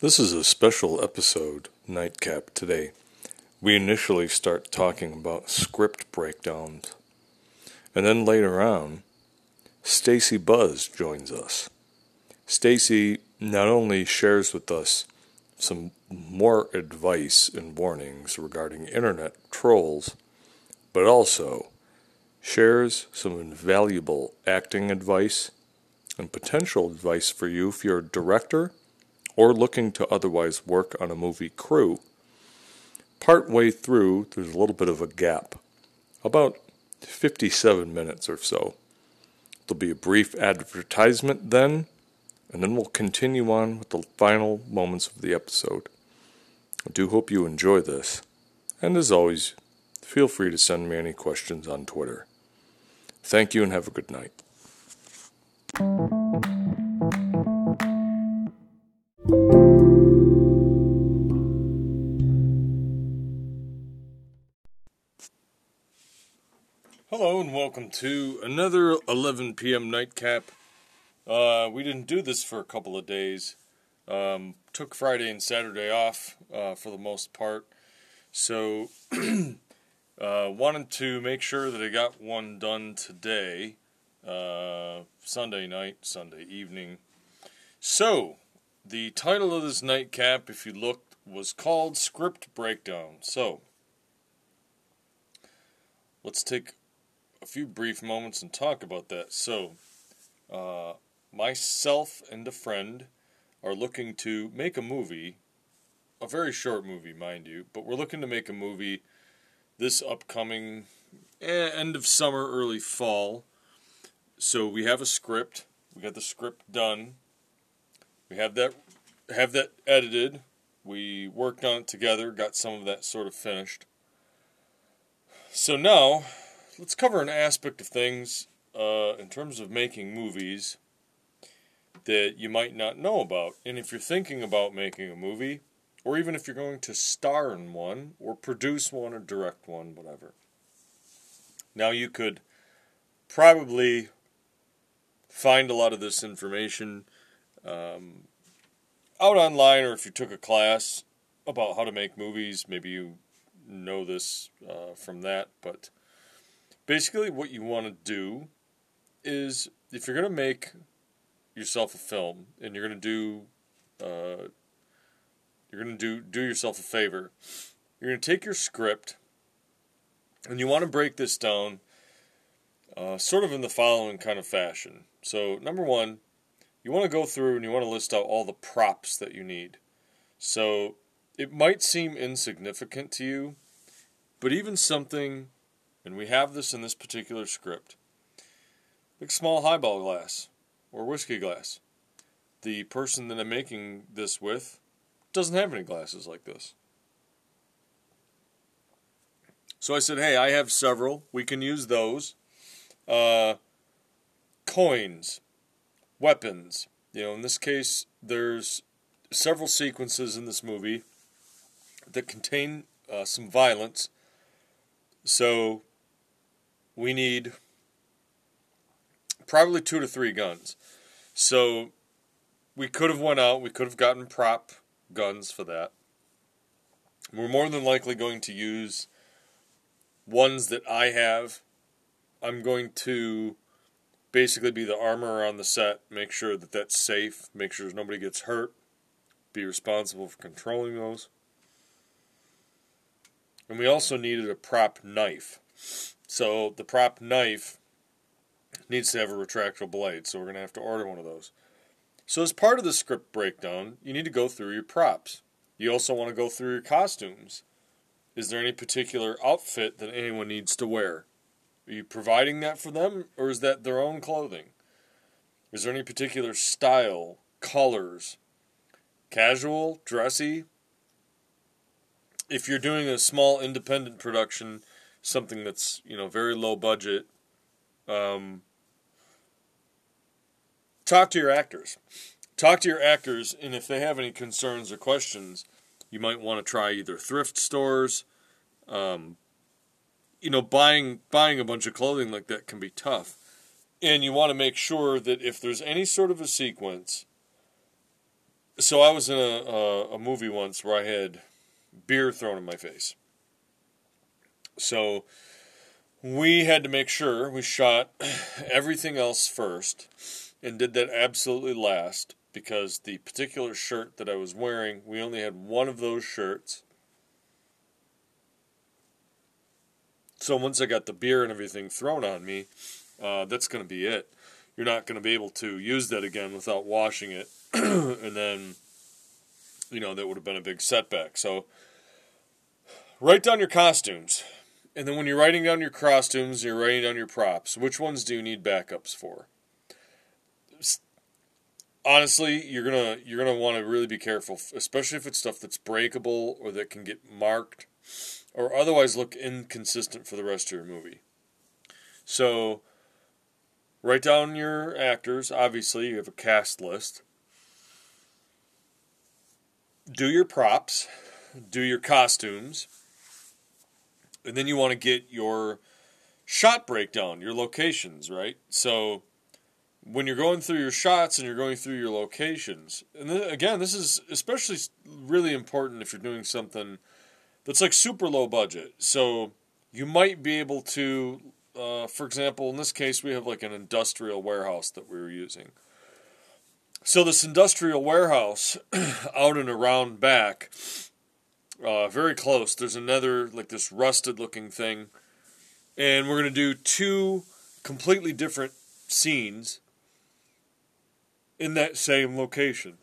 This is a special episode, Nightcap, today. We initially start talking about script breakdowns. And then later on, Stacy Buzz joins us. Stacy not only shares with us some more advice and warnings regarding internet trolls, but also shares some invaluable acting advice and potential advice for you if you're a director or looking to otherwise work on a movie crew. Part way through, there's a little bit of a gap, about 57 minutes or so. There'll be a brief advertisement then, and then we'll continue on with the final moments of the episode. I do hope you enjoy this, and as always, feel free to send me any questions on Twitter. Thank you and have a good night. Welcome to another 11 p.m. nightcap. Uh, we didn't do this for a couple of days. Um, took Friday and Saturday off uh, for the most part. So, uh, wanted to make sure that I got one done today, uh, Sunday night, Sunday evening. So, the title of this nightcap, if you looked, was called Script Breakdown. So, let's take a few brief moments and talk about that. So, uh, myself and a friend are looking to make a movie, a very short movie, mind you, but we're looking to make a movie this upcoming eh, end of summer, early fall. So we have a script. We got the script done. We have that have that edited. We worked on it together, got some of that sort of finished. So now, let's cover an aspect of things uh, in terms of making movies that you might not know about. And if you're thinking about making a movie, or even if you're going to star in one, or produce one, or direct one, whatever. Now, you could probably find a lot of this information um, out online, or if you took a class about how to make movies, maybe you know this uh, from that. But basically, what you want to do is if you're going to make yourself a film and you're going to do uh, you're going to do do yourself a favor you're going to take your script and you want to break this down uh, sort of in the following kind of fashion. So number one you want to go through and you want to list out all the props that you need. So it might seem insignificant to you but even something and we have this in this particular script like small highball glass or whiskey glass. The person that I'm making this with doesn't have any glasses like this. So I said, hey, I have several. We can use those. Uh, coins, weapons. You know, in this case, there's several sequences in this movie that contain uh, some violence. So we need probably two to three guns. So we could have went out. We could have gotten prop guns for that. We're more than likely going to use ones that I have. I'm going to basically be the armor on the set, make sure that that's safe, make sure nobody gets hurt, be responsible for controlling those. And we also needed a prop knife. So the prop knife needs to have a retractable blade, so we're going to have to order one of those. So, as part of the script breakdown, you need to go through your props. You also want to go through your costumes. Is there any particular outfit that anyone needs to wear? Are you providing that for them, or is that their own clothing? Is there any particular style, colors, casual, dressy? If you're doing a small independent production, something that's you know very low budget, um, talk to your actors. Talk to your actors, and if they have any concerns or questions, you might want to try either thrift stores. Um, you know, buying buying a bunch of clothing like that can be tough, and you want to make sure that if there's any sort of a sequence, so I was in a, a, a movie once where I had beer thrown in my face. So we had to make sure we shot everything else first and did that absolutely last because the particular shirt that I was wearing, we only had one of those shirts. So once I got the beer and everything thrown on me, uh, that's going to be it. You're not going to be able to use that again without washing it. and then, you know, that would have been a big setback. So write down your costumes. And then when you're writing down your costumes, you're writing down your props. Which ones do you need backups for? Honestly, you're gonna you're gonna want to really be careful, especially if it's stuff that's breakable or that can get marked, or otherwise look inconsistent for the rest of your movie. So, write down your actors. Obviously, you have a cast list. Do your props. Do your costumes and then you want to get your shot breakdown, your locations, right? So when you're going through your shots and you're going through your locations, and then, again, this is especially really important if you're doing something that's like super low budget. So you might be able to, uh, for example, in this case, we have like an industrial warehouse that we were using. So this industrial warehouse out and around back uh, very close. There's another like this rusted looking thing, and we're gonna do two completely different scenes in that same location.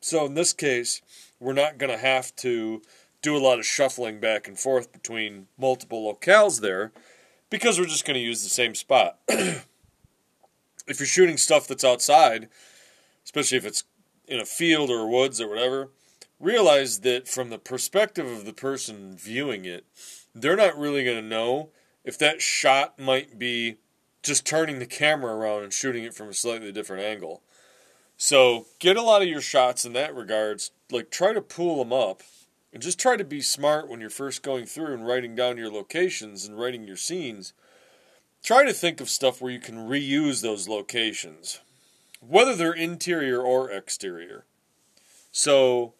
So in this case, we're not gonna have to do a lot of shuffling back and forth between multiple locales there because we're just going to use the same spot. if you're shooting stuff that's outside, especially if it's in a field or woods or whatever, realize that from the perspective of the person viewing it, they're not really going to know if that shot might be just turning the camera around and shooting it from a slightly different angle. So get a lot of your shots in that regards. Like try to pool them up and just try to be smart when you're first going through and writing down your locations and writing your scenes. Try to think of stuff where you can reuse those locations whether they're interior or exterior. So,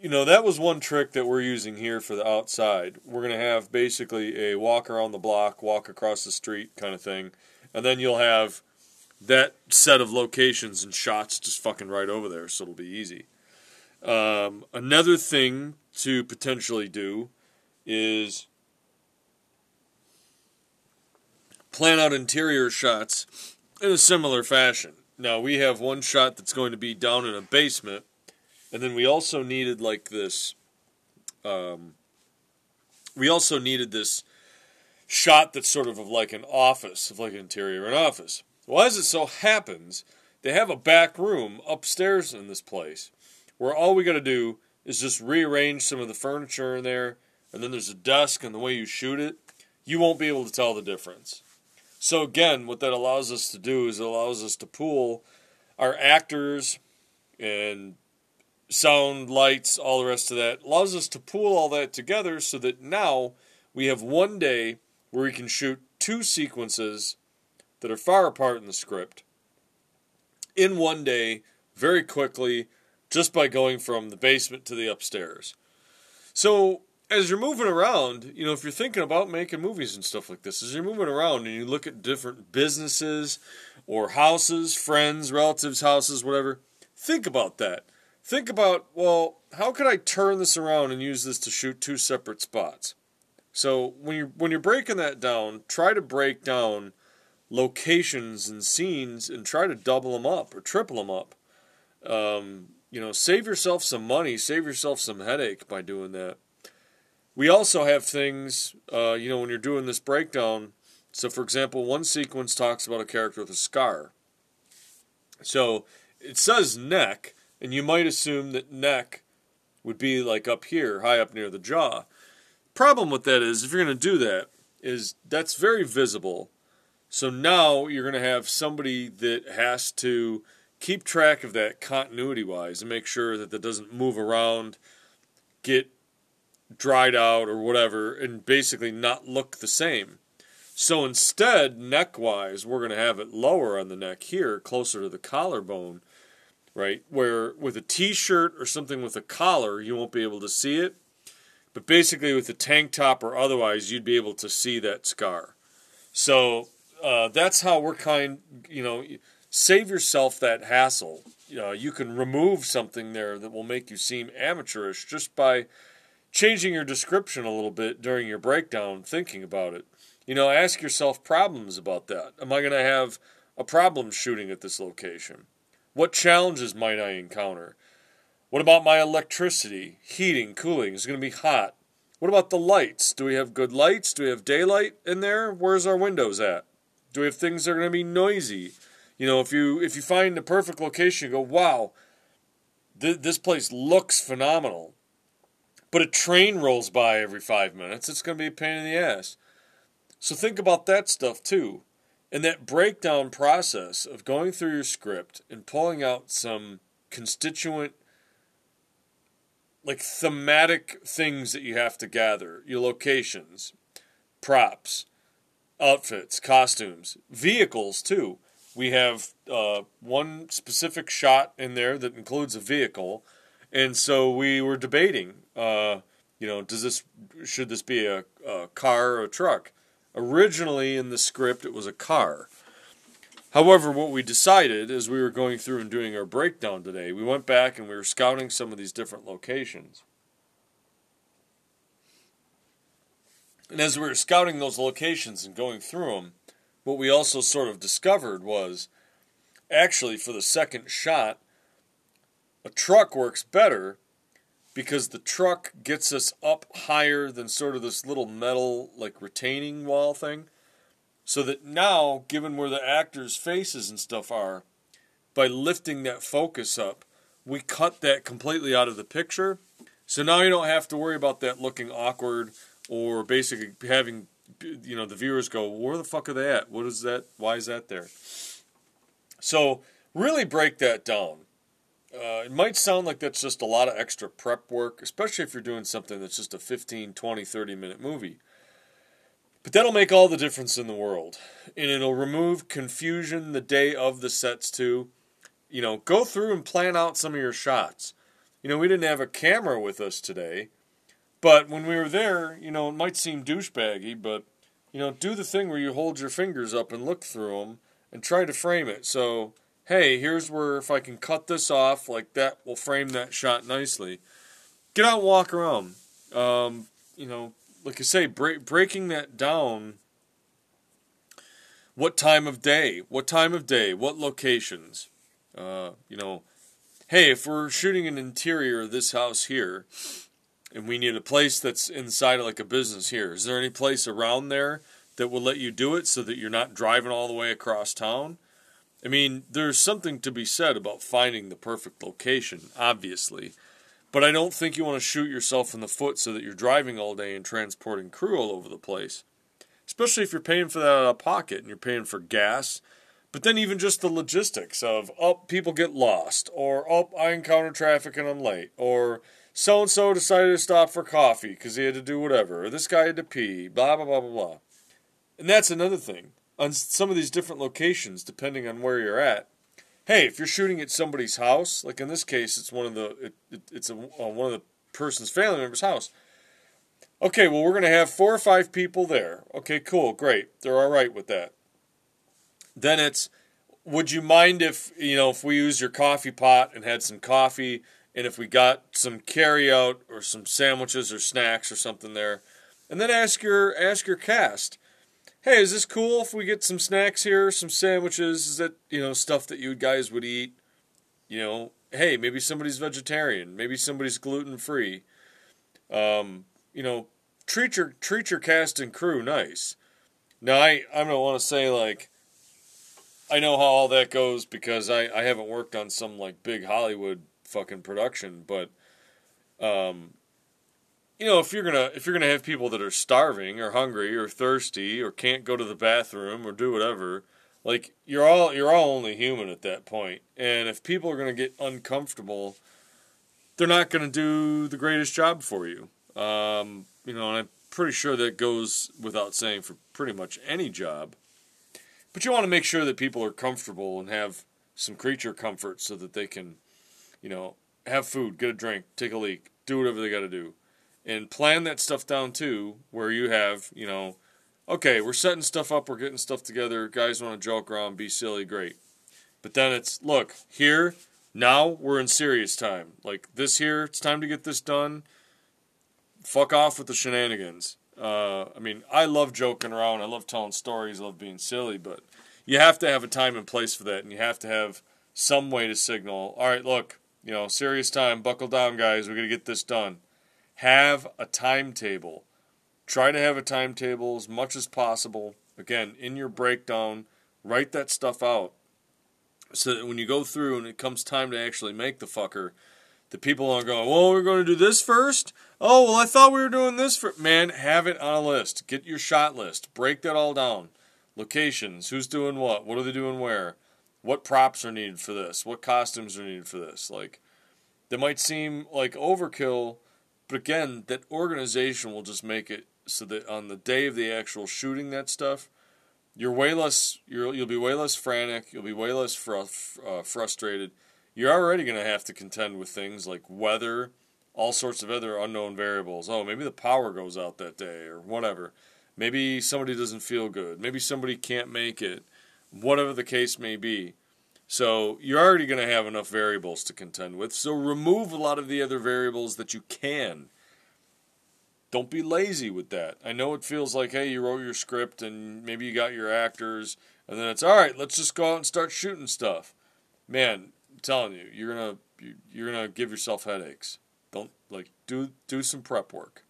you know, that was one trick that we're using here for the outside. We're going to have basically a walk around the block, walk across the street kind of thing. And then you'll have that set of locations and shots just fucking right over there, so it'll be easy. Um, another thing to potentially do is plan out interior shots in a similar fashion. Now we have one shot that's going to be down in a basement, and then we also needed like this. Um, we also needed this shot that's sort of of like an office, of like an interior an office. Well, as it so happens, they have a back room upstairs in this place, where all we got to do is just rearrange some of the furniture in there, and then there's a desk, and the way you shoot it, you won't be able to tell the difference. So again, what that allows us to do is it allows us to pool our actors and sound, lights, all the rest of that. Allows us to pool all that together so that now we have one day where we can shoot two sequences that are far apart in the script in one day very quickly just by going from the basement to the upstairs. So as you're moving around, you know, if you're thinking about making movies and stuff like this, as you're moving around and you look at different businesses or houses, friends, relatives' houses, whatever, think about that. Think about, well, how could I turn this around and use this to shoot two separate spots? So when you're when you're breaking that down, try to break down locations and scenes and try to double them up or triple them up. Um, you know, save yourself some money, save yourself some headache by doing that we also have things, uh, you know, when you're doing this breakdown. So, for example, one sequence talks about a character with a scar. So it says neck, and you might assume that neck would be like up here, high up near the jaw. Problem with that is, if you're going to do that, is that's very visible. So now you're going to have somebody that has to keep track of that continuity wise and make sure that that doesn't move around, get dried out or whatever and basically not look the same. So instead, neck wise, we're going to have it lower on the neck here, closer to the collarbone, right? Where with a t shirt or something with a collar, you won't be able to see it. But basically, with a tank top or otherwise, you'd be able to see that scar. So uh, that's how we're kind, you know, save yourself that hassle. You know, you can remove something there that will make you seem amateurish just by changing your description a little bit during your breakdown, thinking about it. You know, ask yourself problems about that. Am I going to have a problem shooting at this location? What challenges might I encounter? What about my electricity, heating, cooling? Is it going to be hot? What about the lights? Do we have good lights? Do we have daylight in there? Where's our windows at? Do we have things that are going to be noisy? You know, if you if you find the perfect location, you go, wow, th- this place looks phenomenal. But a train rolls by every five minutes. It's going to be a pain in the ass. So think about that stuff too. And that breakdown process of going through your script and pulling out some constituent, like thematic things that you have to gather your locations, props, outfits, costumes, vehicles too. We have uh, one specific shot in there that includes a vehicle. And so we were debating, uh, you know, does this should this be a, a car or a truck? Originally in the script, it was a car. However, what we decided as we were going through and doing our breakdown today, we went back and we were scouting some of these different locations. And as we were scouting those locations and going through them, what we also sort of discovered was actually for the second shot, a truck works better because the truck gets us up higher than sort of this little metal like retaining wall thing. So that now, given where the actors' faces and stuff are, by lifting that focus up, we cut that completely out of the picture. So now you don't have to worry about that looking awkward or basically having you know the viewers go, where the fuck are they at? What is that? Why is that there? So really break that down. Uh, it might sound like that's just a lot of extra prep work, especially if you're doing something that's just a 15, 20, 30 minute movie. But that'll make all the difference in the world. And it'll remove confusion the day of the sets, too. You know, go through and plan out some of your shots. You know, we didn't have a camera with us today, but when we were there, you know, it might seem douchebaggy, but, you know, do the thing where you hold your fingers up and look through them and try to frame it. So, hey, here's where if I can cut this off, like that will frame that shot nicely. Get out and walk around. Um, you know, like I say, break, breaking that down. What time of day? What time of day? What locations? Uh, you know, hey, if we're shooting an interior of this house here, and we need a place that's inside of like a business here, is there any place around there that will let you do it so that you're not driving all the way across town? I mean, there's something to be said about finding the perfect location, obviously. But I don't think you want to shoot yourself in the foot so that you're driving all day and transporting crew all over the place. Especially if you're paying for that out of pocket and you're paying for gas. But then even just the logistics of, oh, people get lost, or oh, I encounter traffic and I'm late, or so and so decided to stop for coffee because he had to do whatever, or this guy had to pee, blah, blah, blah, blah, blah. And that's another thing on some of these different locations, depending on where you're at. Hey, if you're shooting at somebody's house, like in this case, it's one of the it, it, it's a, uh, one of the person's family member's house. Okay, well we're gonna have four or five people there. Okay, cool, great. They're all right with that. Then it's, would you mind if you know if we use your coffee pot and had some coffee, and if we got some carry out or some sandwiches or snacks or something there, and then ask your ask your cast hey, is this cool if we get some snacks here, some sandwiches? Is that, you know, stuff that you guys would eat? You know, hey, maybe somebody's vegetarian, maybe somebody's gluten free. Um, you know, treat your treat your cast and crew nice. Now I I don't want to say like I know how all that goes because I I haven't worked on some like big Hollywood fucking production, but um you know, if you're gonna if you're gonna have people that are starving or hungry or thirsty or can't go to the bathroom or do whatever, like you're all you're all only human at that point. And if people are gonna get uncomfortable, they're not gonna do the greatest job for you. Um, you know, and I am pretty sure that goes without saying for pretty much any job. But you want to make sure that people are comfortable and have some creature comfort so that they can, you know, have food, get a drink, take a leak, do whatever they got to do. And plan that stuff down too, where you have, you know, okay, we're setting stuff up, we're getting stuff together, guys want to joke around, be silly, great. But then it's, look, here, now we're in serious time. Like this here, it's time to get this done. Fuck off with the shenanigans. Uh, I mean, I love joking around, I love telling stories, I love being silly, but you have to have a time and place for that, and you have to have some way to signal, all right, look, you know, serious time, buckle down, guys, we're going to get this done. Have a timetable. Try to have a timetable as much as possible. Again, in your breakdown, write that stuff out. So that when you go through and it comes time to actually make the fucker, the people aren't going, well, we're going to do this first? Oh, well, I thought we were doing this for. Man, have it on a list. Get your shot list. Break that all down. Locations, who's doing what, what are they doing where, what props are needed for this, what costumes are needed for this. Like, that might seem like overkill, but again, that organization will just make it so that on the day of the actual shooting that stuff, you're way less, you're, you'll be way less frantic, you'll be way less fr- uh, frustrated. You're already going to have to contend with things like weather, all sorts of other unknown variables. Oh, maybe the power goes out that day or whatever. Maybe somebody doesn't feel good. Maybe somebody can't make it. Whatever the case may be. So you're already going to have enough variables to contend with. So remove a lot of the other variables that you can. Don't be lazy with that. I know it feels like, hey, you wrote your script and maybe you got your actors, and then it's all right. Let's just go out and start shooting stuff. Man, I'm telling you, you're gonna you're gonna give yourself headaches. Don't like do do some prep work.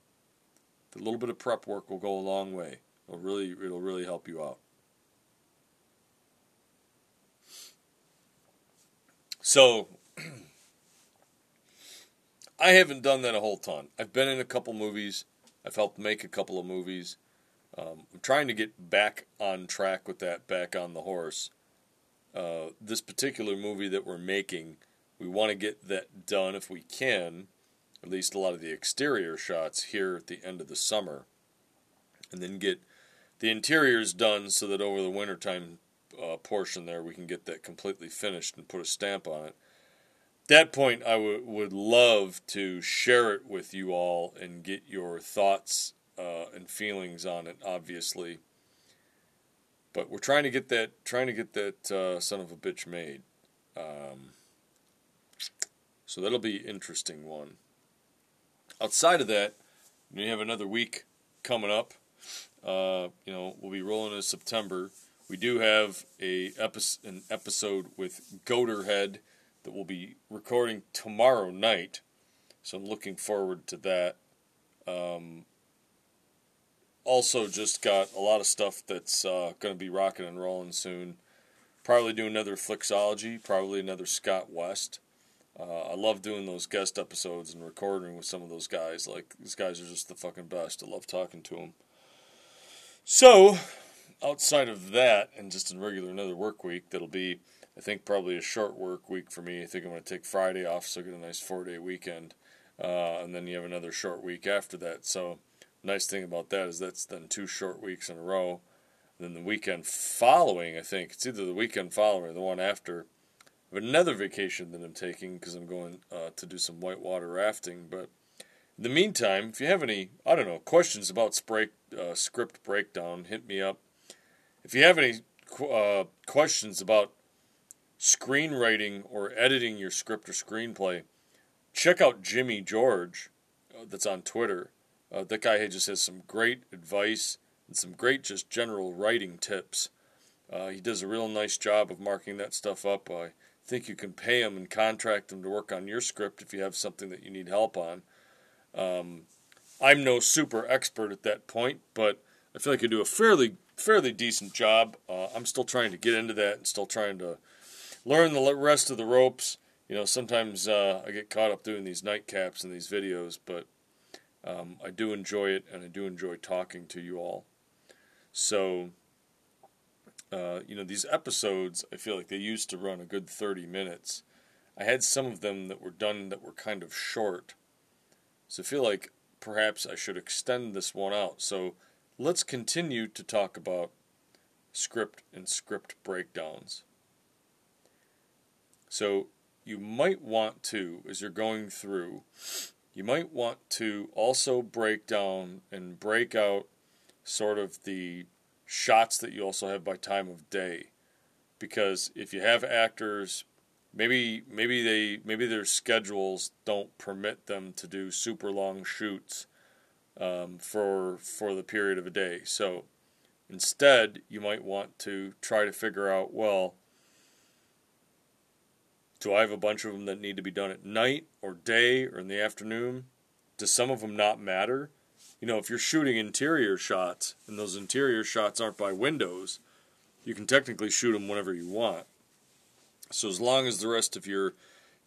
A little bit of prep work will go a long way. It'll really it'll really help you out. So I haven't done that a whole ton. I've been in a couple movies. I've helped make a couple of movies. Um, I'm trying to get back on track with that, back on the horse. Uh, this particular movie that we're making, we want to get that done if we can at least a lot of the exterior shots here at the end of the summer, and then get the interiors done so that over the wintertime uh, portion there we can get that completely finished and put a stamp on it. At that point, I w- would love to share it with you all and get your thoughts uh, and feelings on it. Obviously, but we're trying to get that trying to get that uh, son of a bitch made. Um, so that'll be interesting one outside of that, we have another week coming up. Uh, you know, we'll be rolling in September. We do have a epi- an episode with Goaterhead that we'll be recording tomorrow night. So I'm looking forward to that. Um, also, just got a lot of stuff that's uh, going to be rocking and rolling soon. Probably do another Flixology, probably another Scott West. Uh, I love doing those guest episodes and recording with some of those guys. Like these guys are just the fucking best. I love talking to them. So, outside of that, and just in regular another work week, that'll be, I think, probably a short work week for me. I think I'm going to take Friday off, so I get a nice four day weekend, uh, and then you have another short week after that. So, nice thing about that is that's then two short weeks in a row. then the weekend following, I think it's either the weekend following or the one after have another vacation that I'm taking because I'm going uh, to do some whitewater rafting. But in the meantime, if you have any, I don't know, questions about spray, uh, script breakdown, hit me up. If you have any uh, questions about screenwriting or editing your script or screenplay, check out Jimmy George, uh, that's on Twitter. Uh, that guy just has some great advice and some great just general writing tips. Uh, he does a real nice job of marking that stuff up. I think you can pay him and contract them to work on your script if you have something that you need help on. Um, I'm no super expert at that point, but I feel like I do a fairly fairly decent job. Uh, I'm still trying to get into that and still trying to learn the rest of the ropes. You know, sometimes uh, I get caught up doing these nightcaps and these videos, but um, I do enjoy it and I do enjoy talking to you all. So uh, you know, these episodes, I feel like they used to run a good 30 minutes. I had some of them that were done that were kind of short. So I feel like perhaps I should extend this one out. So let's continue to talk about script and script breakdowns. So you might want to, as you're going through, you might want to also break down and break out sort of the shots that you also have by time of day. Because if you have actors, maybe maybe they maybe their schedules don't permit them to do super long shoots um, for for the period of a day. So instead, you might want to try to figure out well do I have a bunch of them that need to be done at night or day or in the afternoon? Does some of them not matter? You know, if you're shooting interior shots and those interior shots aren't by windows, you can technically shoot them whenever you want. So as long as the rest of your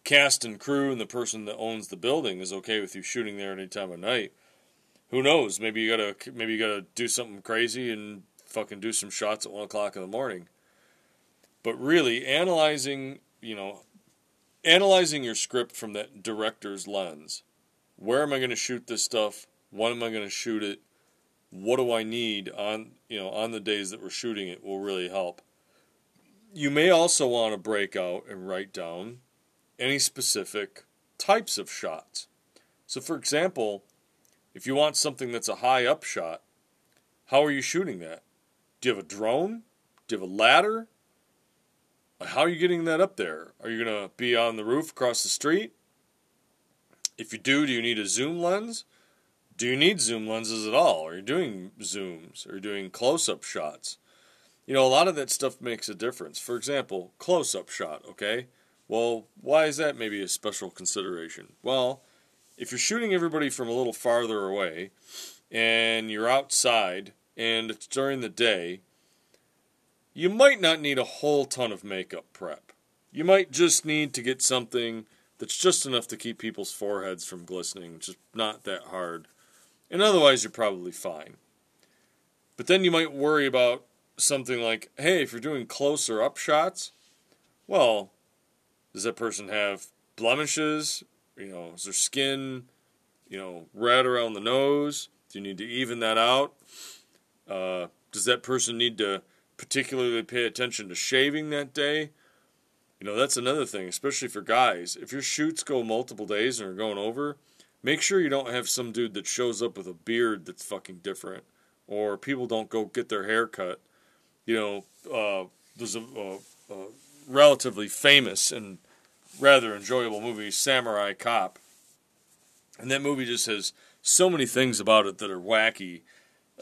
cast and crew and the person that owns the building is okay with you shooting there any time of night, who knows? Maybe you gotta maybe you gotta do something crazy and fucking do some shots at one o'clock in the morning. But really, analyzing you know analyzing your script from that director's lens. Where am I going to shoot this stuff? When am I going to shoot it? What do I need on you know on the days that we're shooting it will really help. You may also want to break out and write down any specific types of shots. So for example, if you want something that's a high up shot, how are you shooting that? Do you have a drone? Do you have a ladder? How are you getting that up there? Are you going to be on the roof across the street? If you do, do you need a zoom lens? Do you need zoom lenses at all? Are you doing zooms? Are you doing close up shots? You know, a lot of that stuff makes a difference. For example, close up shot, okay? Well, why is that maybe a special consideration? Well, if you're shooting everybody from a little farther away and you're outside and it's during the day, you might not need a whole ton of makeup prep. You might just need to get something that's just enough to keep people's foreheads from glistening, which is not that hard. And otherwise, you're probably fine. But then you might worry about something like hey, if you're doing closer up shots, well, does that person have blemishes? You know, is their skin, you know, red around the nose? Do you need to even that out? Uh, does that person need to particularly pay attention to shaving that day. You know, that's another thing, especially for guys. If your shoots go multiple days and are going over, make sure you don't have some dude that shows up with a beard that's fucking different, or people don't go get their hair cut. You know, uh, there's a, a, a relatively famous and rather enjoyable movie, Samurai Cop, and that movie just has so many things about it that are wacky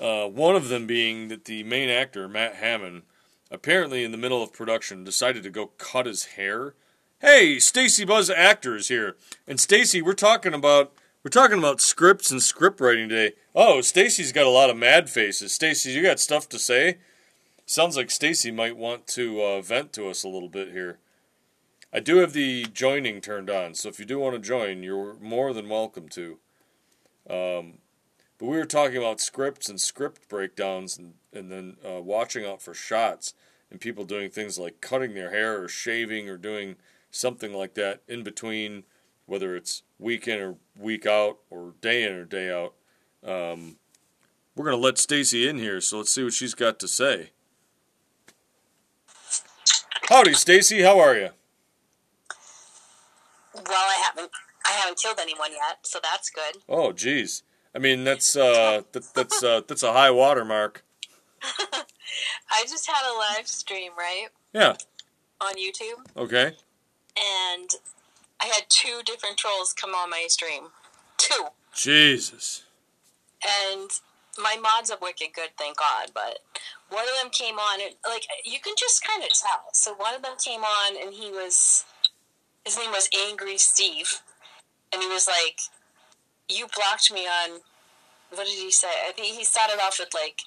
uh, one of them being that the main actor, Matt Hannon, apparently in the middle of production decided to go cut his hair. Hey, Stacy Buzz actors here. And Stacy, we're talking about we're talking about scripts and script writing today. Oh, Stacy's got a lot of mad faces. Stacy, you got stuff to say? Sounds like Stacy might want to uh, vent to us a little bit here. I do have the joining turned on, so if you do want to join, you're more than welcome to. Um, but we were talking about scripts and script breakdowns and, and then uh, watching out for shots and people doing things like cutting their hair or shaving or doing something like that in between, whether it's week in or week out or day in or day out. Um, we're going to let Stacy in here, so let's see what she's got to say. Howdy, Stacy. How are you? Well, I haven't I haven't killed anyone yet, so that's good. Oh, geez. I mean, that's uh, that, that's uh, that's a high watermark. I just had a live stream, right? Yeah. On YouTube. Okay. And I had two different trolls come on my stream. Two. Jesus. And my mods are wicked good, thank God. But one of them came on, and like you can just kind of tell. So one of them came on, and he was, his name was Angry Steve, and he was like, you blocked me on what did he say? I think he started off with like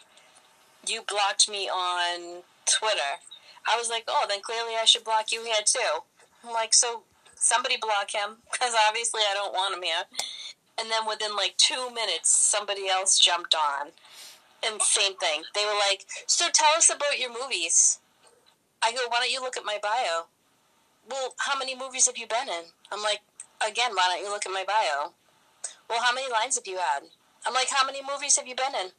you blocked me on Twitter. I was like, oh, then clearly I should block you here too. I'm like, so somebody block him because obviously I don't want him here. And then within like two minutes, somebody else jumped on, and same thing. They were like, so tell us about your movies. I go, why don't you look at my bio? Well, how many movies have you been in? I'm like, again, why don't you look at my bio? Well, how many lines have you had? I'm like, how many movies have you been in?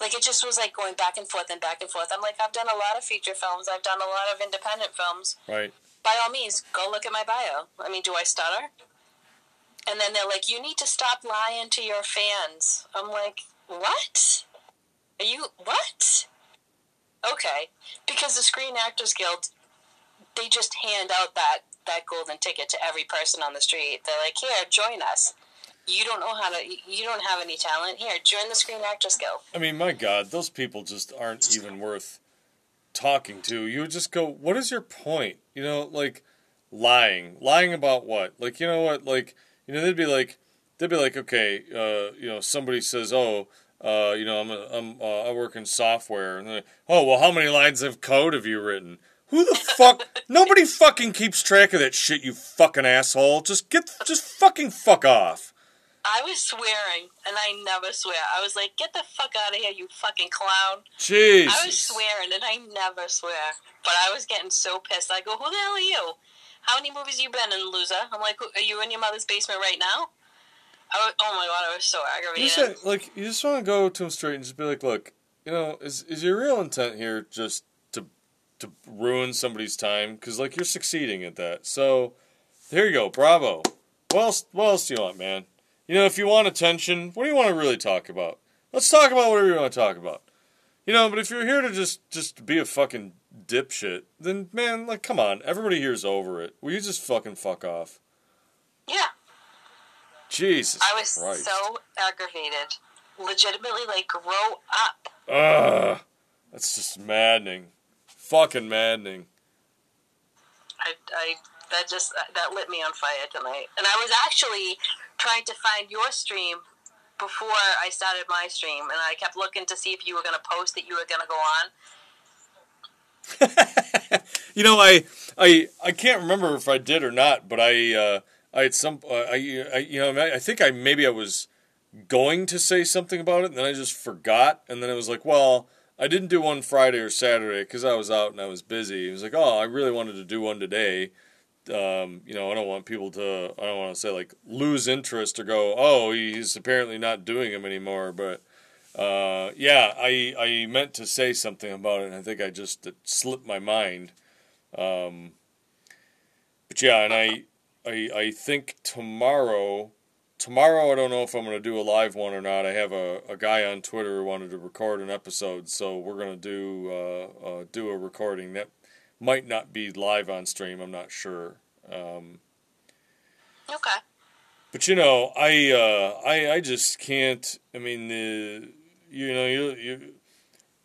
Like it just was like going back and forth and back and forth. I'm like, I've done a lot of feature films. I've done a lot of independent films. Right. By all means, go look at my bio. I mean, do I stutter? And then they're like, you need to stop lying to your fans. I'm like, what? Are you what? Okay, because the Screen Actors Guild, they just hand out that that golden ticket to every person on the street. They're like, here, join us. You don't know how to. You don't have any talent. Here, join the Screen Actors Guild. I mean, my God, those people just aren't even worth talking to. You would just go, what is your point? You know, like lying, lying about what? Like, you know what? Like, you know, they'd be like, they'd be like, okay, uh, you know, somebody says, oh, uh, you know, I'm, a, I'm uh, I work in software, and like, oh, well, how many lines of code have you written? Who the fuck? Nobody fucking keeps track of that shit, you fucking asshole. Just get, just fucking fuck off. I was swearing, and I never swear. I was like, "Get the fuck out of here, you fucking clown!" Jeez. I was swearing, and I never swear. But I was getting so pissed. I go, "Who the hell are you? How many movies you been in, loser?" I'm like, "Are you in your mother's basement right now?" I was, oh my god, I was so aggravated. You just, like you just want to go to him straight and just be like, "Look, you know, is is your real intent here just to ruin somebody's time? Because like you're succeeding at that. So there you go, bravo. What else? What else do you want, man? You know, if you want attention, what do you want to really talk about? Let's talk about whatever you want to talk about. You know, but if you're here to just just be a fucking dipshit, then man, like, come on, everybody here's over it. Will you just fucking fuck off? yeah, Jesus I was Christ. so aggravated. Legitimately, like, grow up. Ugh, that's just maddening. Fucking maddening. I, I that just that lit me on fire tonight. And I was actually trying to find your stream before I started my stream, and I kept looking to see if you were going to post that you were going to go on. you know, I, I, I can't remember if I did or not, but I, uh, I had some, uh, I, I, you know, I think I maybe I was going to say something about it, and then I just forgot, and then it was like, well, I didn't do one Friday or Saturday because I was out and I was busy. It was like, oh, I really wanted to do one today. Um, you know, I don't want people to, I don't want to say like lose interest or go, oh, he's apparently not doing them anymore. But uh, yeah, I I meant to say something about it, and I think I just slipped my mind. Um, but yeah, and I I I think tomorrow. Tomorrow, I don't know if I'm going to do a live one or not. I have a, a guy on Twitter who wanted to record an episode, so we're going to do uh, uh, do a recording that might not be live on stream. I'm not sure. Um, Okay. but you know, I uh, I I just can't. I mean, the you know you you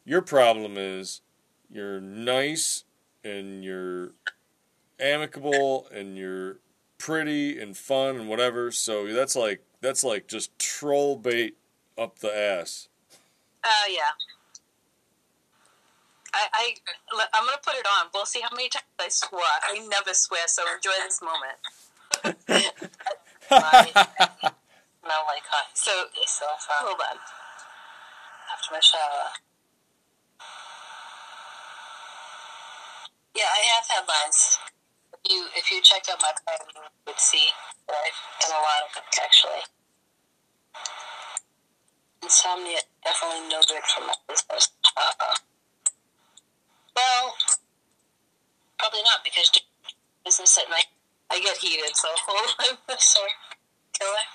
your problem is you're nice and you're amicable and you're pretty and fun and whatever. So that's like that's like just troll bait up the ass. Uh, yeah. I, I, I'm gonna put it on. We'll see how many times I swear. I never swear, so enjoy this moment. Now, like, hot. So, so hold on. After my shower. Yeah, I have headlines. You, if you checked out my blog, you would see that I've done a lot of them, actually. Insomnia definitely no good for my business. Uh, well, probably not because business at night. I get heated, so hold on. Sorry. Killer.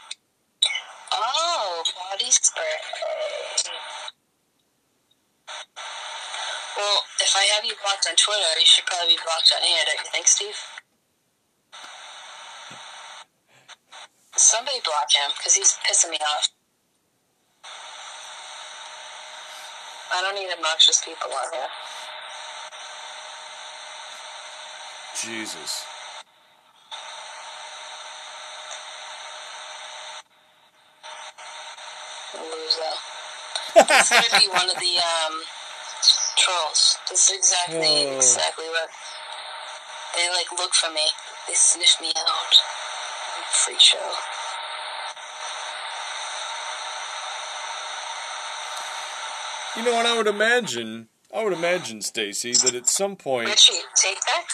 Oh, body spray. Well, if I have you blocked on Twitter, you should probably be blocked on here, don't you think, Steve? Somebody block him, because he's pissing me off. I don't need obnoxious people on here. Jesus. Loser. It's gonna be one of the um, trolls. This is exactly Oh. exactly what they like. Look for me. They sniff me out. Freak show. You know, and I would imagine, I would imagine, Stacy, that at some point, Richie, take that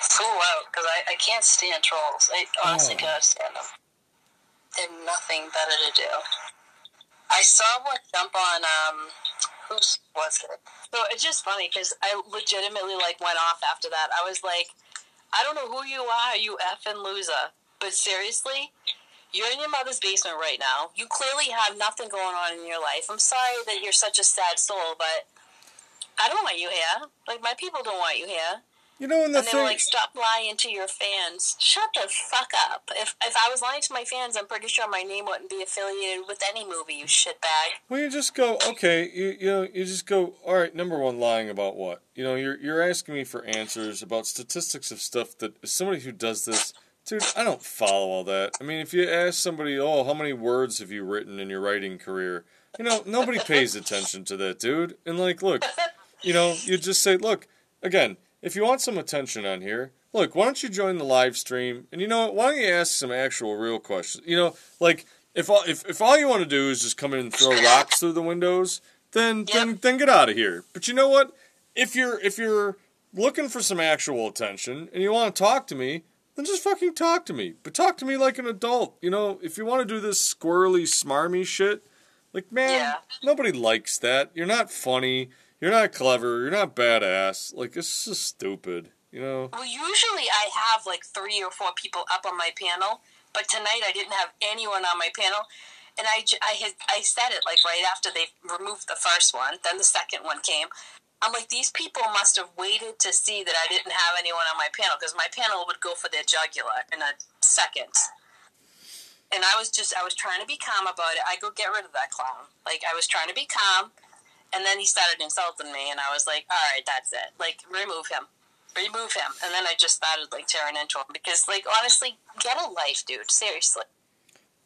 fool out because I, I can't stand trolls. I honestly Oh. cannot stand them. They have nothing better to do. I saw one jump on um, who was it? So it's just funny because I legitimately like went off after that. I was like, I don't know who you are, you effing loser. But seriously, you're in your mother's basement right now. You clearly have nothing going on in your life. I'm sorry that you're such a sad soul, but I don't want you here. Like my people don't want you here. You know, and the and they thing, were like, "Stop lying to your fans. Shut the fuck up." If if I was lying to my fans, I'm pretty sure my name wouldn't be affiliated with any movie. You shitbag. well, you just go, okay, you you know, you just go, all right. Number one, lying about what? You know, you're you're asking me for answers about statistics of stuff that somebody who does this, dude, I don't follow all that. I mean, if you ask somebody, oh, how many words have you written in your writing career? You know, nobody pays attention to that, dude. And like, look, you know, you just say, look, again, if you want some attention on here, look, why don't you join the live stream? And you know what? Why don't you ask some actual real questions? You know, like if all, if if all you want to do is just come in and throw rocks through the windows, then then then get out of here. But you know what? If you're if you're looking for some actual attention and you want to talk to me, then just fucking talk to me. But talk to me like an adult. You know, if you want to do this squirrely, smarmy shit, like man, Yeah. nobody likes that. You're not funny. You're not clever. You're not badass. Like it's just stupid. You know. Well, usually I have like three or four people up on my panel, but tonight I didn't have anyone on my panel. And I, I, had, I said it like right after they removed the first one, then the second one came. I'm like, these people must have waited to see that I didn't have anyone on my panel because my panel would go for their jugular in a second. And I was just, I was trying to be calm about it. I go get rid of that clown. Like, I was trying to be calm. And then he started insulting me, and I was like, all right, that's it. Like, remove him remove him and then i just started like tearing into him because like honestly get a life dude seriously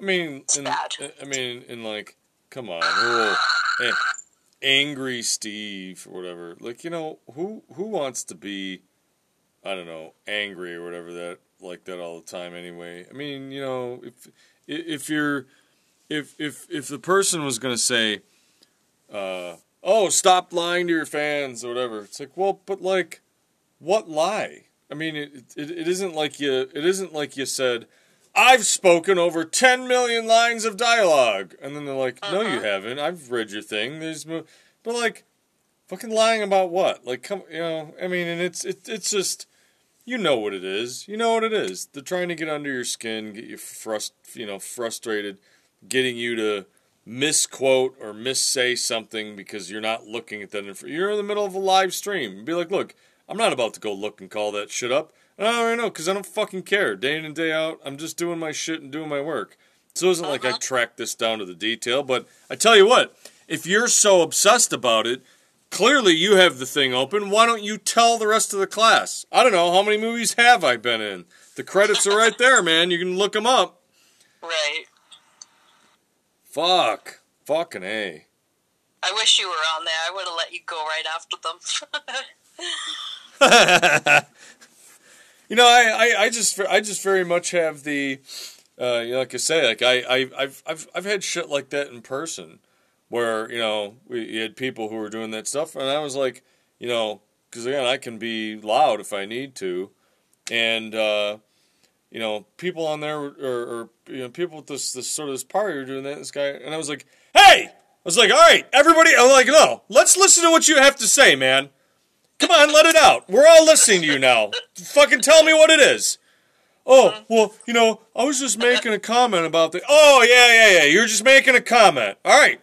I mean, in, bad. I mean, in like, come on, oh, eh, angry Steve or whatever. Like, you know, who who wants to be, I don't know, angry or whatever that like that all the time anyway. I mean, you know, if if you're if if if the person was gonna say, uh, oh, stop lying to your fans or whatever, it's like, well, but like, what lie? I mean, it, it it isn't like you it isn't like you said. I've spoken over 10 million lines of dialogue. And then they're like, no, you uh-huh. haven't. I've read your thing. There's, mo-. but like, fucking lying about what? Like, come, you know, I mean, and it's, it, it's just, you know what it is. You know what it is. They're trying to get under your skin, get you frust, you know, frustrated, getting you to misquote or missay something because you're not looking at that. Inf- you're in the middle of a live stream. Be like, look, I'm not about to go look and call that shit up. And I don't know because I don't fucking care. Day in and day out, I'm just doing my shit and doing my work. So it isn't like I uh-huh. tracked this down to the detail. But I tell you what, if you're so obsessed about it, clearly you have the thing open. Why don't you tell the rest of the class? I don't know how many movies have I been in. The credits are right there, man. You can look them up. right Fuck, fucking a. i wish you were on there i would have let you go right after them you know, I, I, I just I just very much have the, uh, you know, like I say, like I, I I've I've I've had shit like that in person, where you know we you had people who were doing that stuff, and I was like, you know, because again, I can be loud if I need to, and uh, you know, people on there or, or you know people with this this sort of this party were doing that. This guy, and I was like, hey, I was like, all right, everybody, I'm like, no, let's listen to what you have to say, man. Come on, let it out. We're all listening to you now. Fucking tell me what it is. Oh, well, you know, I was just making a comment about the. Oh, yeah, yeah, yeah. You're just making a comment. All right.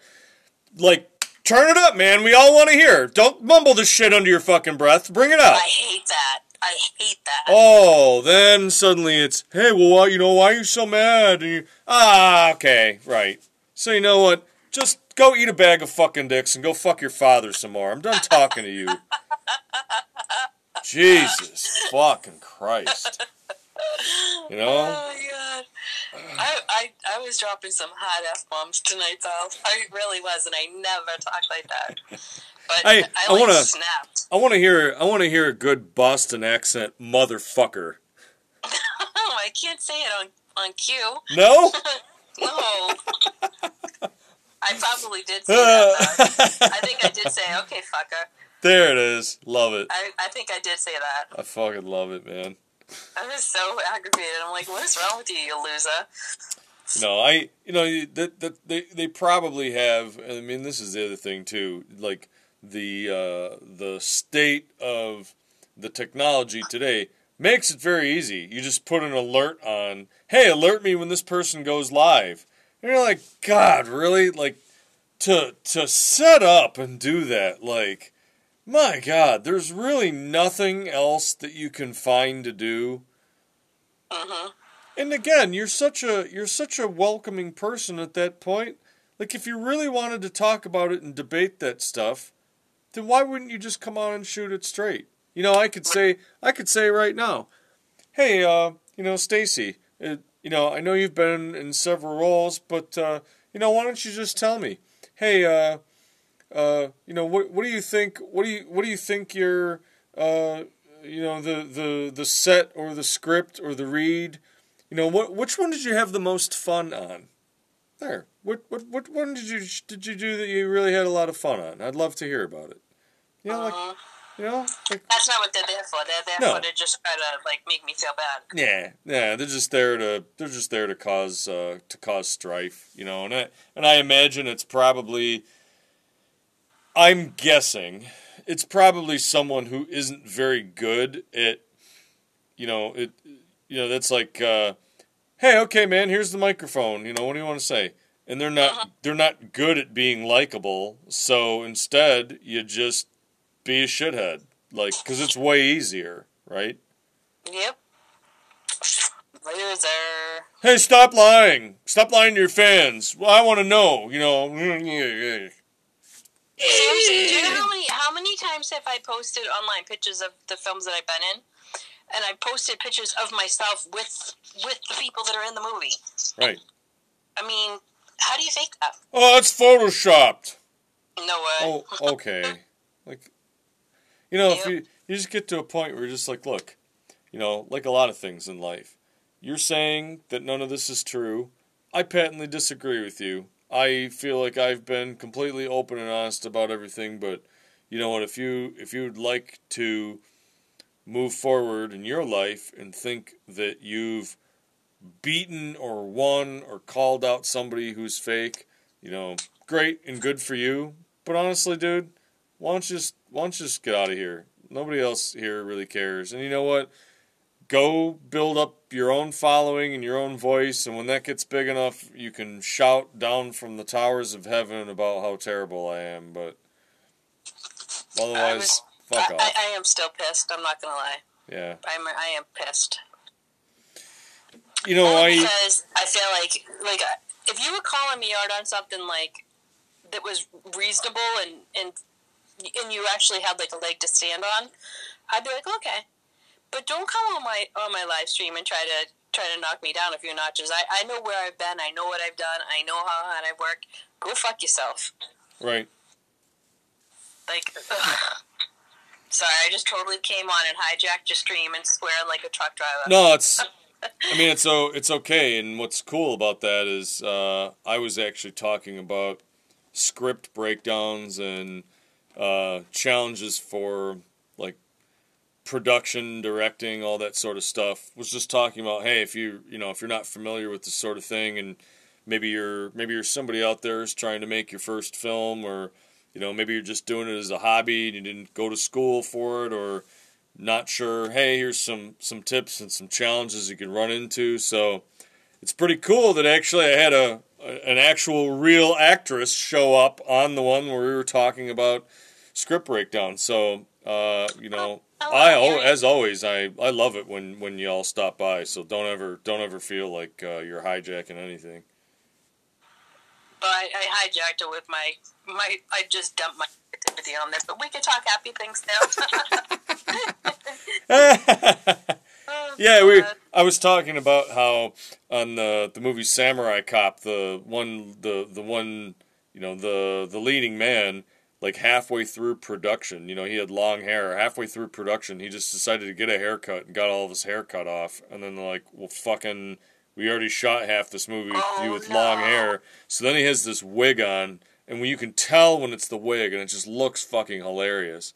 Like, turn it up, man. We all want to hear. Don't mumble this shit under your fucking breath. Bring it up. i hate that i hate that Oh, then suddenly it's, hey, well, why, you know, why are you so mad? And you, ah, okay, right. So you know what? Just go eat a bag of fucking dicks and go fuck your father some more. I'm done talking to you. Jesus fucking Christ. You know? oh my god I, I i was dropping some hot f-bombs tonight though i really was and i never talked like that but I- i, I like wanna- snapped I want to hear. I want to hear a good Boston accent, motherfucker. oh i can't say it on on cue No. No. I probably did say that. I think I did say, okay, fucker. there it is. Love it. I, I think I did say that. I fucking love it, man. I was so aggravated. I'm like, what is wrong with you, you loser? Know, I you know that that they they probably have. I mean, this is the other thing too. Like the uh, the state of the technology today makes it very easy. You just put an alert on. Hey, alert me when this person goes live. And you're like, God, really? Like to to set up and do that, like my God, there's really nothing else that you can find to do. Uh-huh. And again, you're such a you're such a welcoming person at that point. Like if you really wanted to talk about it and debate that stuff, then why wouldn't you just come on and shoot it straight? You know, I could say I could say right now, "Hey, uh, you know, Stacy, uh, you know, I know you've been in several roles, but uh, you know, why don't you just tell me, hey, uh, uh, you know, what what do you think? What do you what do you think your uh, you know, the the the set or the script or the read, you know, what which one did you have the most fun on? There. What what what one did you did you do that you really had a lot of fun on? I'd love to hear about it. You know, like Uh-huh. You know, like That's not what they're there for. They're there No. for to just try to like make me feel bad. Yeah, yeah, they're just there to they're just there to cause uh, to cause strife, you know, and I and I imagine it's probably I'm guessing it's probably someone who isn't very good at you know, it you know, that's like uh, hey, okay man, here's the microphone, you know, what do you want to say? And they're not Uh-huh. they're not good at being likable, so instead you just be a shithead, like cuz it's way easier, right? Yep. Loser. Hey, stop lying! Stop lying to your fans. Well, I want to know. You know. Seriously, do you know how many how many times have I posted online pictures of the films that I've been in? And I posted pictures of myself with with the people that are in the movie. Right. I mean, how do you fake that? Oh, that's photoshopped. No way. Oh, okay. Like, you know, if you you just get to a point where you're just like, look, you know, like a lot of things in life, you're saying that none of this is true. I patently disagree with you. I feel like I've been completely open and honest about everything, but you know what? If you if you would like to move forward in your life and think that you've beaten or won or called out somebody who's fake, you know, great and good for you. But honestly, dude, why don't you just why don't you just get out of here? Nobody else here really cares. And you know what? Go build up your own following and your own voice, and when that gets big enough, you can shout down from the towers of heaven about how terrible I am. But I otherwise, was- fuck I, off. I, I am still pissed. I'm not gonna lie. yeah, I'm I am pissed. you know I because I feel like like if you were calling me out on something like that was reasonable and and and you actually had like a leg to stand on, I'd be like okay. But don't come on my on my live stream and try to try to knock me down a few notches. I, I know where I've been. I know what I've done. I know how hard I've worked. Go fuck yourself. right. Like, ugh. sorry, I just totally came on and hijacked your stream and swearing like a truck driver. No, it's. I mean, it's so it's okay, and what's cool about that is uh, I was actually talking about script breakdowns and uh, challenges for like production, directing, all that sort of stuff. Was just talking about, hey, if you you know if you're not familiar with this sort of thing, and maybe you're maybe you're somebody out there is trying to make your first film, or you know maybe you're just doing it as a hobby and you didn't go to school for it, or not sure hey here's some some tips and some challenges you can run into so it's pretty cool that actually i had a, a an actual real actress show up on the one where we were talking about script breakdown so uh, you know Oh, i yeah. al- as always i i love it when when you all stop by so don't ever don't ever feel like uh, you're hijacking anything But I, I hijacked it with my my. I just dumped my activity on there. But we could talk happy things now. Oh, Yeah, we. I was talking about how on the the movie Samurai Cop, the one, the the one, you know, the the leading man, like halfway through production, you know, he had long hair. Halfway through production, he just decided to get a haircut and got all of his hair cut off. And then they're like, well, fucking, we already shot half this movie with you Oh, with long hair. So then he has this wig on, and when you can tell when it's the wig, and it just looks fucking hilarious.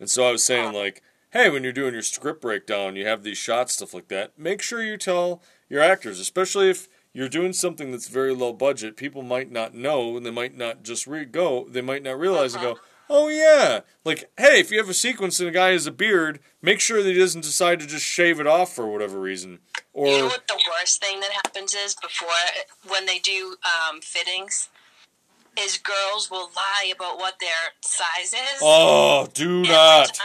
And so I was saying, like, hey, when you're doing your script breakdown, you have these shots, stuff like that. Make sure you tell your actors, especially if you're doing something that's very low budget. People might not know, and they might not just re- go. They might not realize Uh-huh. and go, "Oh yeah!" Like, hey, if you have a sequence and a guy has a beard, make sure that he doesn't decide to just shave it off for whatever reason. Or You know what the worst thing that happens is before when they do um, fittings, is girls will lie about what their size is. oh, do not.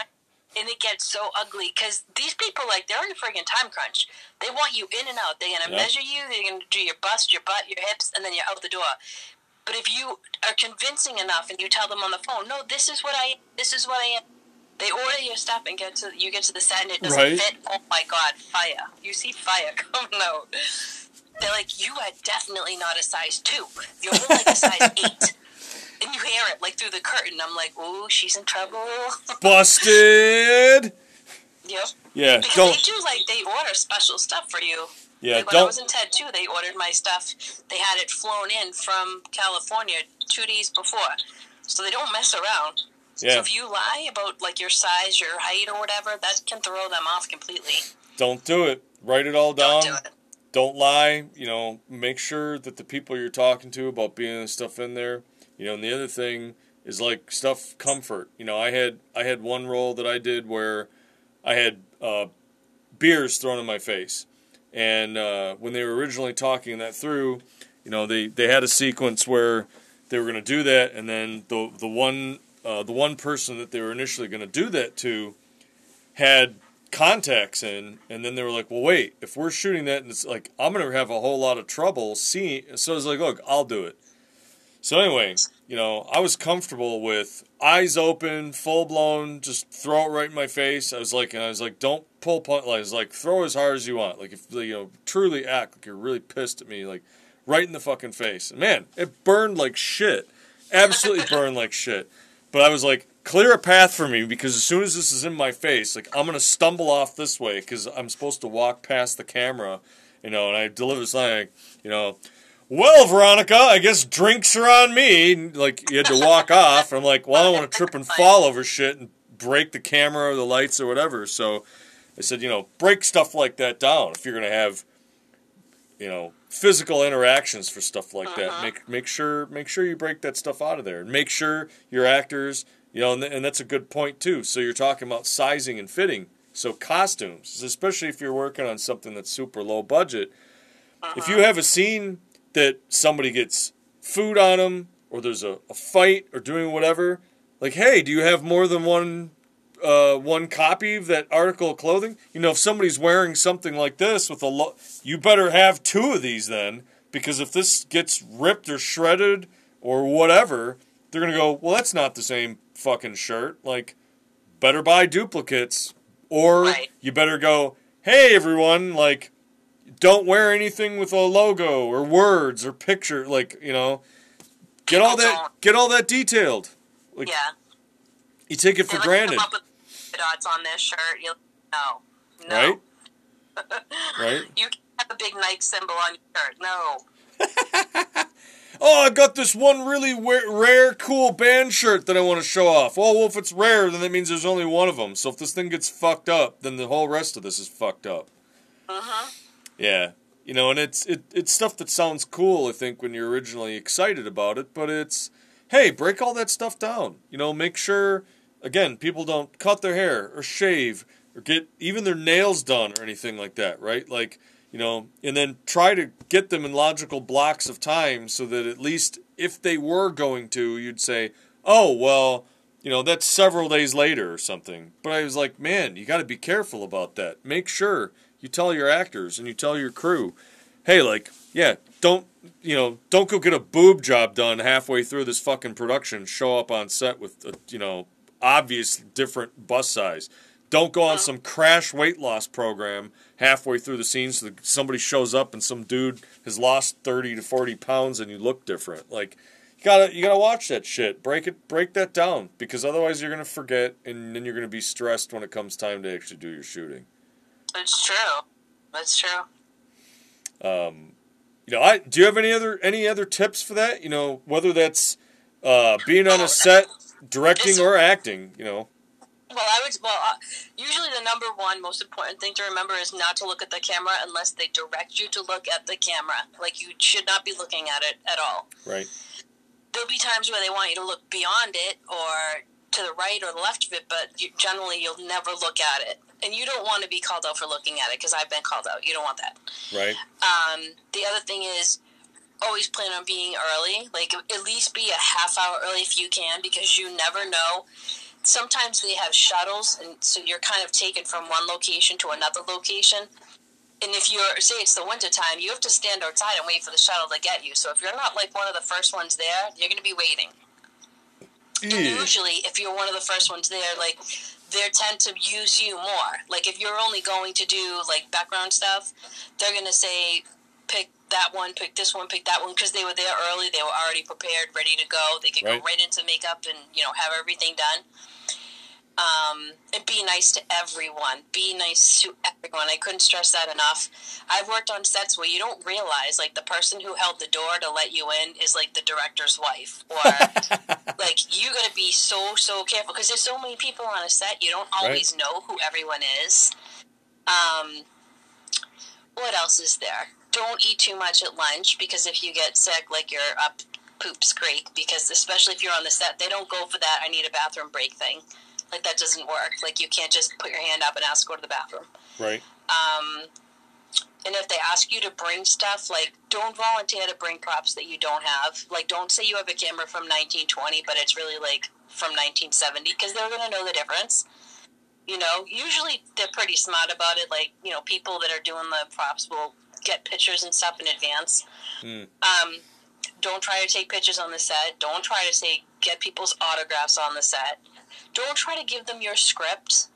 And it gets so ugly because these people, like, they're in a friggin' time crunch. They want you in and out. They're gonna Yeah. measure you. They're gonna do your bust, your butt, your hips, and then you're out the door. But if you are convincing enough and you tell them on the phone, no, this is what I, this is what I am. They order your stuff and get to you get to the set and it doesn't Right. fit. Oh my god, fire! You see fire coming out. They're like, you are definitely not a size two. You're more like a size eight. And you hear it like through the curtain. I'm like, oh, she's in trouble. Busted. yep. Yeah, Because don't. they do like they order special stuff for you. Yeah, like when I don't. was in Ted 2, they ordered my stuff. They had it flown in from California two days before, so they don't mess around. Yeah. So if you lie about like your size, your height, or whatever, that can throw them off completely. Don't do it. Write it all down. Don't do it. Don't lie. You know, make sure that the people you're talking to about being stuff in there. You know, and the other thing is like stuff comfort. You know, I had I had one role that I did where I had uh, beers thrown in my face, and uh, when they were originally talking that through, you know, they they had a sequence where they were going to do that, and then the the one uh, the one person that they were initially going to do that to had contacts in, and then they were like, "Well, wait, if we're shooting that, and it's like I'm gonna have a whole lot of trouble seeing." So I was like, "Look, I'll do it." So anyway, you know, I was comfortable with eyes open, full blown, just throw it right in my face. I was like, and I was like, "Don't pull punch." Like, like, "Throw as hard as you want." Like, if you know, truly act like you're really pissed at me, like right in the fucking face. And man, it burned like shit. Absolutely burned like shit. But I was like, clear a path for me because as soon as this is in my face, like I'm gonna stumble off this way because I'm supposed to walk past the camera, you know. And I deliver this line, like, you know, well, Veronica, I guess drinks are on me. And, like you had to walk off. I'm like, well, I don't want to trip and fall over shit and break the camera or the lights or whatever. So I said, you know, break stuff like that down if you're gonna have, you know, physical interactions for stuff like that. Uh-huh. Make make sure make sure you break that stuff out of there. And make sure your actors, you know, and, th- and that's a good point too. So you're talking about sizing and fitting. So costumes, especially if you're working on something that's super low budget. If you uh-huh. have a scene that somebody gets food on them, or there's a, a fight, or doing whatever, like, hey, do you have more than one uh, one copy of that article of clothing. You know, if somebody's wearing something like this with a lo- you better have two of these then, because if this gets ripped or shredded or whatever, they're gonna go, well, that's not the same fucking shirt. Like, better buy duplicates, or Right. you better go, hey everyone, like, don't wear anything with a logo or words or picture, like, you know, get all that, get all that detailed. Like, Yeah. you take it They for like granted, Come up with dots on this shirt. You no, no. right? right? You can't have a big Nike symbol on your shirt. No. Oh, I got this one really rare, cool band shirt that I want to show off. Oh, well, if it's rare, then that means there's only one of them. So if this thing gets fucked up, then the whole rest of this is fucked up. Uh huh. Yeah, you know, and it's it, it's stuff that sounds cool. I think when you're originally excited about it, but it's hey, break all that stuff down. You know, make sure again people don't cut their hair or shave or get even their nails done or anything like that. Right? Like you know, and then try to get them in logical blocks of time so that at least if they were going to, you'd say, oh well. You know, that's several days later or something. But I was like, man, you got to be careful about that. Make sure you tell your actors and you tell your crew, hey, like, yeah, don't, you know, don't go get a boob job done halfway through this fucking production. Show up on set with, a, you know, obvious different bust size. Don't go on some crash weight loss program halfway through the scene so that somebody shows up and some dude has lost thirty to forty pounds and you look different. Like, you gotta you gotta watch that shit. Break it break that down because otherwise you're gonna forget and then you're gonna be stressed when it comes time to actually do your shooting. It's true. That's true. Um, you know, I do you have any other any other tips for that? You know, whether that's uh, being on a set, directing or acting. You know, Well, I would. Well, uh, usually the number one most important thing to remember is not to look at the camera unless they direct you to look at the camera. Like you should not be looking at it at all. Right. There'll be times where they want you to look beyond it or to the right or the left of it, but you, generally you'll never look at it. And you don't want to be called out for looking at it because I've been called out. You don't want that. Right. Um, the other thing is always plan on being early. Like at least be a half hour early if you can because you never know. Sometimes they have shuttles, and so you're kind of taken from one location to another location. And if you're, say it's the winter time, you have to stand outside and wait for the shuttle to get you. So if you're not like one of the first ones there, you're going to be waiting. And usually, if you're one of the first ones there, like they tend to use you more. Like if you're only going to do like background stuff, they're gonna say pick that one, pick this one, pick that one because they were there early. They were already prepared, ready to go. They could Right. go right into makeup and you know have everything done. Um, and be nice to everyone. Be nice to everyone. I couldn't stress that enough. I've worked on sets where you don't realize like the person who held the door to let you in is like the director's wife or like you got to be so so careful because there's so many people on a set you don't always know who everyone is um what else is there don't eat too much at lunch because if you get sick like you're up poops creek because especially if you're on the set they don't go for that i need a bathroom break thing like that doesn't work like you can't just put your hand up and ask to go to the bathroom Right. um, and if they ask you to bring stuff, like don't volunteer to bring props that you don't have. Like don't say you have a camera from 1920, but it's really like from 1970 because they're going to know the difference. You know, usually they're pretty smart about it. Like you know, people that are doing the props will get pictures and stuff in advance. Hmm. Um, don't try to take pictures on the set. Don't try to say get people's autographs on the set. Don't try to give them your script.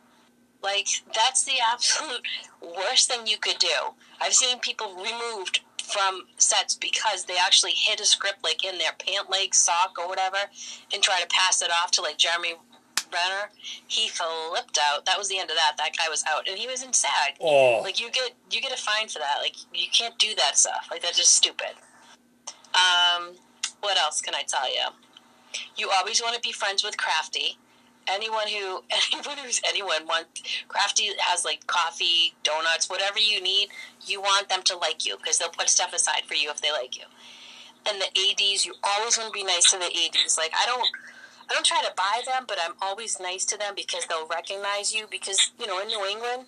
Like that's the absolute worst thing you could do. I've seen people removed from sets because they actually hid a script like in their pant leg sock or whatever and try to pass it off to like Jeremy Renner. He flipped out. That was the end of that. That guy was out and he was in SAG. Oh. Like you get you get a fine for that. Like you can't do that stuff. Like that's just stupid. Um, what else can I tell you? You always want to be friends with Crafty. Anyone who anyone who's anyone want Crafty has like coffee, donuts, whatever you need. You want them to like you because they'll put stuff aside for you if they like you. And the ads, you always want to be nice to the ads. Like I don't. I don't try to buy them, but I'm always nice to them because they'll recognize you. Because you know, in New England,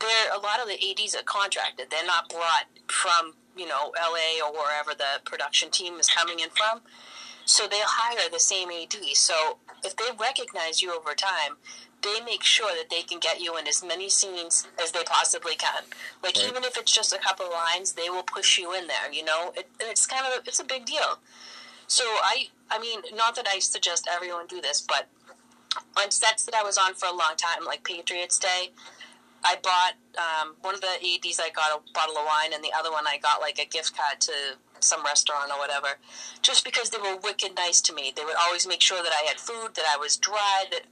there a lot of the ads are contracted. They're not brought from you know L.A. or wherever the production team is coming in from. So they'll hire the same AD. So if they recognize you over time, they make sure that they can get you in as many scenes as they possibly can. Like Right. even if it's just a couple of lines, they will push you in there. You know, it, and it's kind of it's a big deal. So I, I mean, not that I suggest everyone do this, but on sets that I was on for a long time, like Patriots Day, I bought um, one of the ads. I got a bottle of wine, and the other one I got like a gift card to some restaurant or whatever, just because they were wicked nice to me. They would always make sure that I had food, that I was dry, that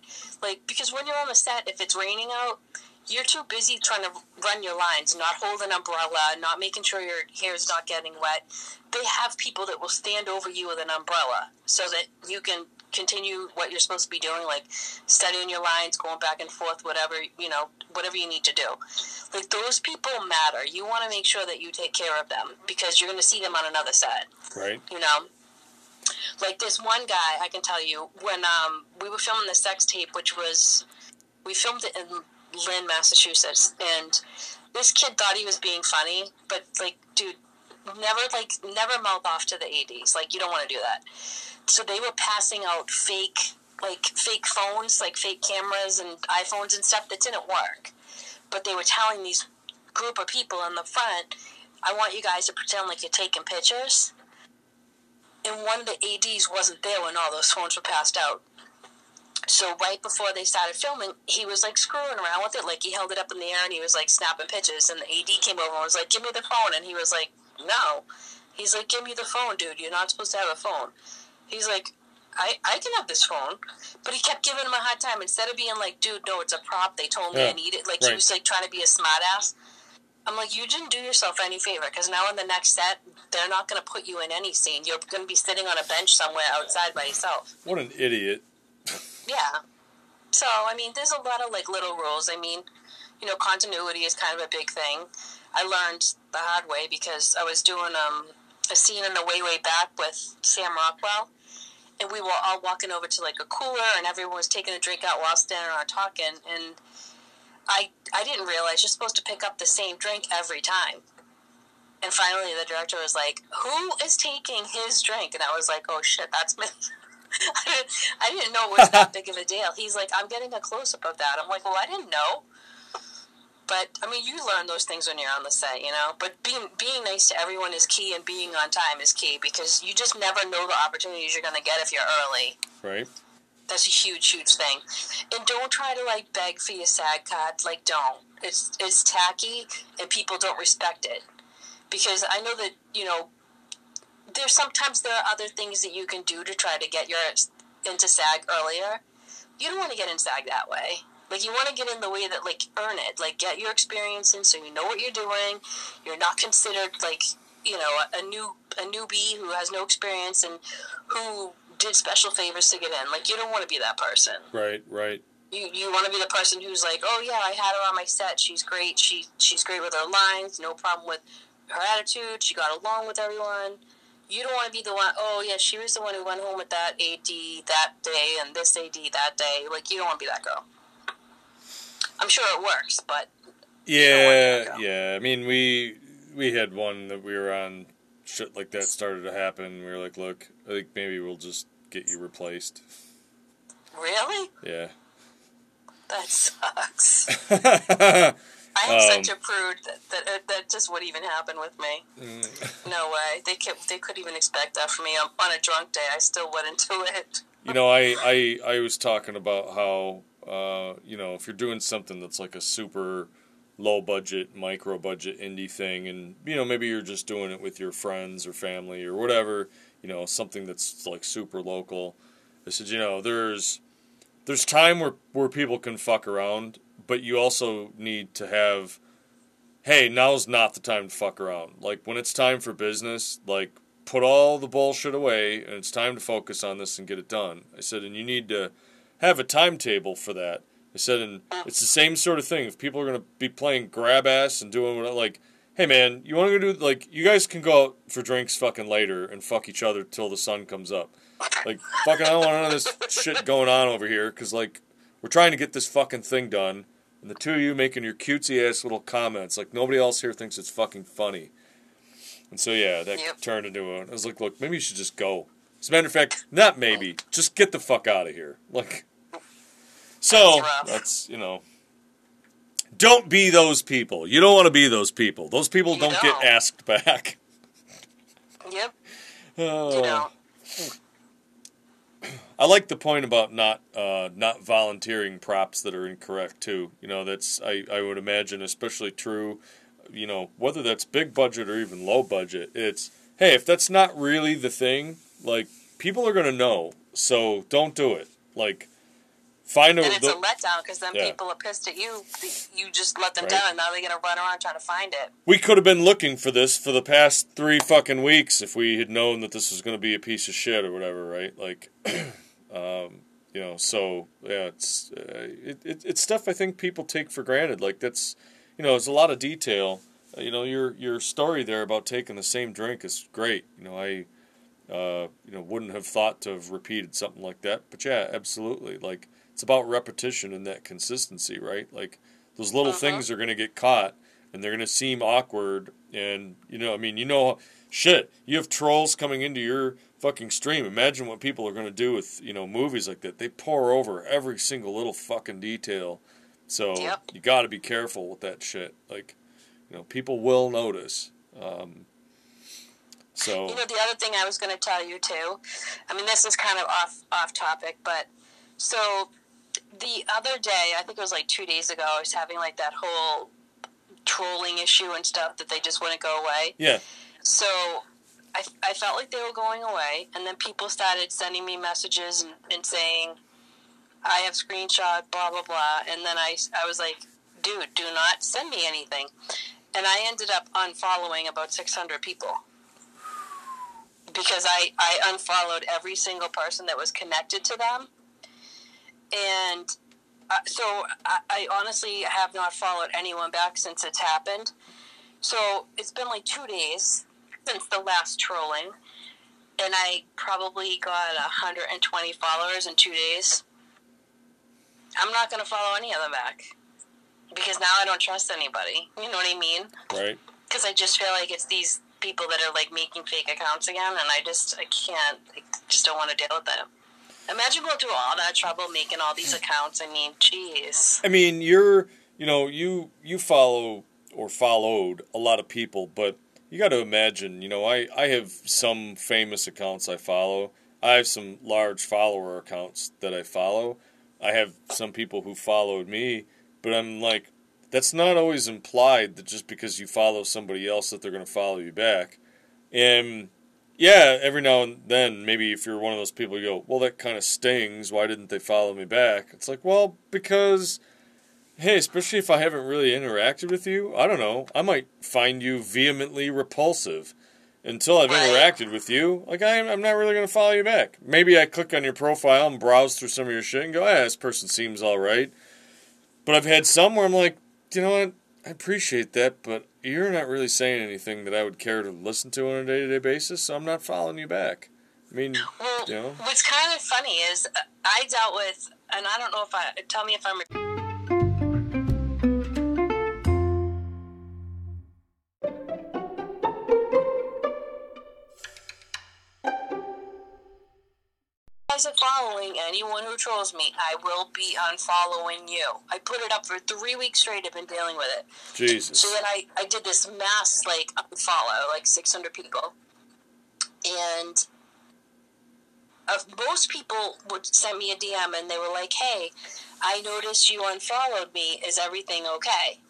like because when you're on the set, if it's raining out, you're too busy trying to run your lines, not hold an umbrella, not making sure your hair's not getting wet. They have people that will stand over you with an umbrella so that you can continue what you're supposed to be doing, like studying your lines, going back and forth, whatever you know, whatever you need to do. Like those people matter. You want to make sure that you take care of them because you're going to see them on another set Right. you know like this one guy i can tell you when um, we were filming the sex tape which was we filmed it in lynn massachusetts and this kid thought he was being funny but like dude never like never mouth off to the ads like you don't want to do that so they were passing out fake like fake phones like fake cameras and iphones and stuff that didn't work. But they were telling these group of people in the front i want you guys to pretend like you're taking pictures. And one of the ads wasn't there when all those phones were passed out. So right before they started filming he was like screwing around with it like he held it up in the air and he was like snapping pictures. And the ad came over and was like give me the phone. And he was like no. He's like give me the phone dude. You're not supposed to have a phone he's like I, I can have this phone, but he kept giving him a hard time. Instead of being like, dude, no, it's a prop. They told me Yeah, I need it. Like, right. he was like trying to be a smartass. I'm like, you didn't do yourself any favor because now in the next set, they're not going to put you in any scene. You're going to be sitting on a bench somewhere outside by yourself. What an idiot. Yeah. So, I mean, there's a lot of like little rules. I mean, you know, continuity is kind of a big thing. I learned the hard way because I was doing um, a scene in the way way back with Sam Rockwell, and we were all walking over to like a cooler, and everyone was taking a drink out while standing around talking, and I I didn't realize you're supposed to pick up the same drink every time. And finally, the director was like, "Who is taking his drink?" And I was like, "Oh shit, that's me." I, didn't, I didn't know it was that big of a deal. He's like, "I'm getting a close up of that." I'm like, "Well, I didn't know." But I mean, you learn those things when you're on the set, you know. But being being nice to everyone is key, and being on time is key because you just never know the opportunities you're going to get if you're early. Right. That's a huge, huge thing. And don't try to like beg for your SAG card. Like, don't. It's it's tacky, and people don't respect it because I know that you know. There's sometimes there are other things that you can do to try to get your into SAG earlier. You don't want to get in SAG that way. Like you want to get in the way that like earn it, like get your experience in, so you know what you're doing. You're not considered like you know a new a newbie who has no experience and who did special favors to get in. Like you don't want to be that person. Right, right. You you want to be the person who's like, oh yeah, I had her on my set. She's great. She she's great with her lines. No problem with her attitude. She got along with everyone. You don't want to be the one. Oh yeah, she was the one who went home with that AD that day and this AD that day. Like you don't want to be that girl. I'm sure it works, but yeah, yeah. I mean, we we had one that we were on. Shit like that started to happen. We were like, look, I think maybe we'll just get you replaced. Really? Yeah. That sucks. I am Um, such a prude that, that that just wouldn't even happen with me. Mm. No way. They could they couldn't even expect that from me on a drunk day. I still went into it. You know, I, I I was talking about how uh, you know if you're doing something that's like a super low budget, micro budget indie thing, and you know maybe you're just doing it with your friends or family or whatever, you know something that's like super local. I said, you know, there's there's time where where people can fuck around, but you also need to have. Hey, now's not the time to fuck around. Like when it's time for business, like put all the bullshit away and it's time to focus on this and get it done. I said, and you need to have a timetable for that. I said, and it's the same sort of thing. If people are going to be playing grab ass and doing what, like, hey man, you want to go do, like, you guys can go out for drinks fucking later and fuck each other till the sun comes up. Like, fucking, I don't want none of this shit going on over here because, like, we're trying to get this fucking thing done. And the two of you making your cutesy ass little comments, like, nobody else here thinks it's fucking funny. And so yeah, that Yep. turned into a. I was like, look, maybe you should just go. As a matter of fact, not maybe, just get the fuck out of here. Like, so That's that's you know, don't be those people. You don't want to be those people. Those people don't, get don't. asked back. Yep. Oh. You know. I like the point about not uh, not volunteering props that are incorrect too. You know, that's I, I would imagine especially true. You know, whether that's big budget or even low budget, it's hey, if that's not really the thing, like people are gonna know, so don't do it. Like find a, And it's the- a letdown because then Yeah. people are pissed at you. You just let them Right. down, and now they're gonna run around trying to find it. we could have been looking for this for the past three fucking weeks if we had known that this was going to be a piece of shit or whatever, right? Like, um, you know, so yeah, it's uh, it, it, it's stuff I think people take for granted. Like that's, you know, it's a lot of detail. Uh, you know, your your story there about taking the same drink is great. You know, I, uh, you know, wouldn't have thought to have repeated something like that, but yeah, absolutely. Like it's about repetition and that consistency, right? Like those little Uh-huh. things are going to get caught and they're going to seem awkward and you know i mean you know shit you have trolls coming into your fucking stream imagine what people are going to do with you know movies like that they pour over every single little fucking detail so Yep. you got to be careful with that shit like you know people will notice um, so You know, the other thing I was going to tell you too. I mean, this is kind of off off topic, but so the other day, I think it was like two days ago, I was having like that whole trolling issue and stuff that they just wouldn't go away. yeah So I, I felt like they were going away, and then people started sending me messages and, and saying, I have screenshot, blah, blah, blah. And then I, I was like, dude, do not send me anything. And I ended up unfollowing about 600 people because I, I unfollowed every single person that was connected to them. And uh, so I, I honestly have not followed anyone back since it's happened. So it's been like two days since the last trolling, and I probably got 120 followers in two days. I'm not going to follow any of them back because now I don't trust anybody. You know what I mean? Right. Because I just feel like it's these people that are like making fake accounts again, and I just I can't. I just don't want to deal with them. Imagine going through all that trouble making all these accounts. I mean, jeez. I mean, you're you know you you follow or followed a lot of people, but you got to imagine. You know, I I have some famous accounts I follow. I have some large follower accounts that I follow. I have some people who followed me, but I'm like, that's not always implied that just because you follow somebody else that they're going to follow you back. And yeah, every now and then, maybe if you're one of those people, you go, well, that kind of stings. Why didn't they follow me back? It's like, well, because, hey, especially if I haven't really interacted with you, I don't know, I might find you vehemently repulsive. Until I've interacted with you, like I'm, I'm not really going to follow you back. Maybe I click on your profile and browse through some of your shit and go, ah, this person seems all right. But I've had some where I'm like, you know what? I appreciate that, but you're not really saying anything that I would care to listen to on a day to day basis, so I'm not following you back. I mean, well, you know. What's kind of funny is uh, I dealt with, and I don't know if I, tell me if I'm. Guys are following anyone who trolls me, I will be unfollowing you. I put it up for three weeks straight. I've been dealing with it. Jesus. So then I, I did this mass like unfollow, like 600 people, and uh, most people would send me a DM and they were like, "Hey, I noticed you unfollowed me. Is everything okay?"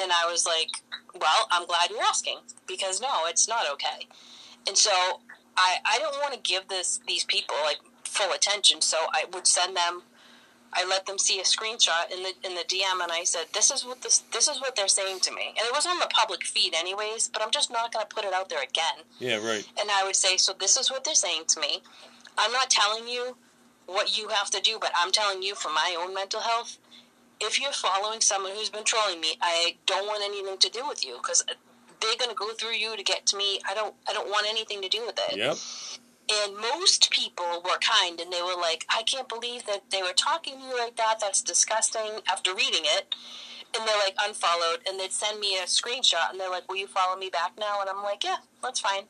And I was like, "Well, I'm glad you're asking because no, it's not okay." And so I, I don't want to give this these people like full attention. So I would send them. I let them see a screenshot in the in the DM, and I said, "This is what this this is what they're saying to me." And it was on the public feed, anyways. But I'm just not going to put it out there again. Yeah, right. And I would say, "So this is what they're saying to me. I'm not telling you what you have to do, but I'm telling you for my own mental health. If you're following someone who's been trolling me, I don't want anything to do with you because they're going to go through you to get to me. I don't I don't want anything to do with it." Yep. And most people were kind and they were like, I can't believe that they were talking to you like that. That's disgusting after reading it. And they're like unfollowed and they'd send me a screenshot and they're like, Will you follow me back now? And I'm like, Yeah, that's fine.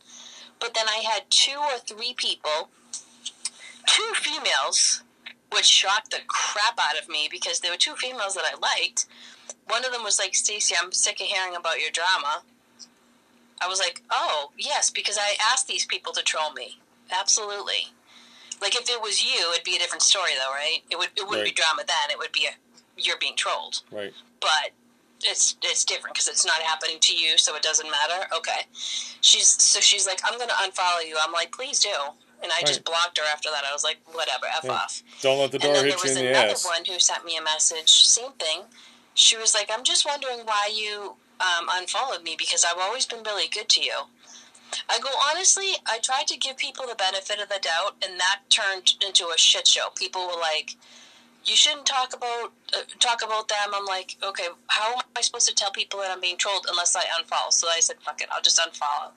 But then I had two or three people, two females, which shocked the crap out of me because there were two females that I liked. One of them was like, Stacy, I'm sick of hearing about your drama. I was like, oh, yes, because I asked these people to troll me. Absolutely. Like if it was you, it'd be a different story, though, right? It would it wouldn't Right. be drama then. It would be a you're being trolled. Right. But it's it's different because it's not happening to you, so it doesn't matter. Okay. She's so she's like, I'm gonna unfollow you. I'm like, please do. And I just blocked her after that. I was like, whatever, f Yeah. off. Don't let the door there hit you was in the another ass. one who sent me a message, same thing. She was like, I'm just wondering why you um, unfollowed me because I've always been really good to you. I go, honestly, I tried to give people the benefit of the doubt, and that turned into a shit show. People were like, you shouldn't talk about uh, talk about them. I'm like, okay, how am I supposed to tell people that I'm being trolled unless I unfollow? So I said, fuck it, I'll just unfollow.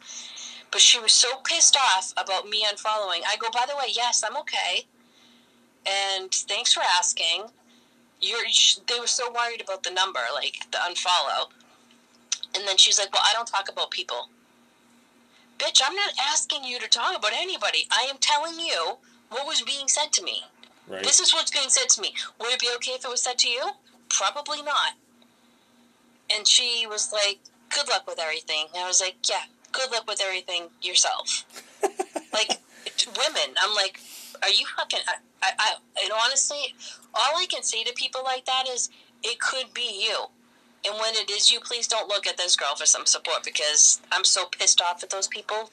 But she was so pissed off about me unfollowing. I go, by the way, yes, I'm okay, and thanks for asking. You're, they were so worried about the number, like the unfollow. And then she's like, well, I don't talk about people. Bitch, I'm not asking you to talk about anybody. I am telling you what was being said to me. Right. This is what's being said to me. Would it be okay if it was said to you? Probably not. And she was like, "Good luck with everything." And I was like, "Yeah, good luck with everything yourself." like women, I'm like, "Are you fucking?" I, I, I, and honestly, all I can say to people like that is, "It could be you." And when it is you, please don't look at this girl for some support because I'm so pissed off at those people.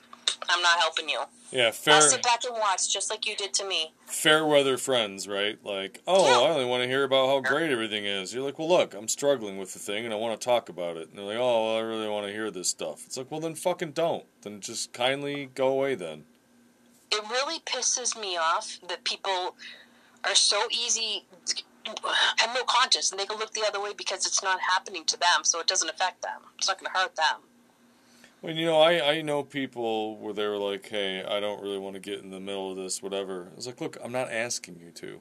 I'm not helping you. yeah, fair. I'll sit back and watch just like you did to me. fair weather friends, right? Like, oh, Yeah. I only want to hear about how great everything is. You're like, well, look, I'm struggling with the thing and I want to talk about it. And they're like, oh, well, I really want to hear this stuff. It's like, well, then fucking don't. Then just kindly go away then. it really pisses me off that people are so easy have no conscience and they can look the other way because it's not happening to them, so it doesn't affect them. It's not going to hurt them. Well, you know, I, I know people where they were like, hey, I don't really want to get in the middle of this, whatever. I was like, look, I'm not asking you to.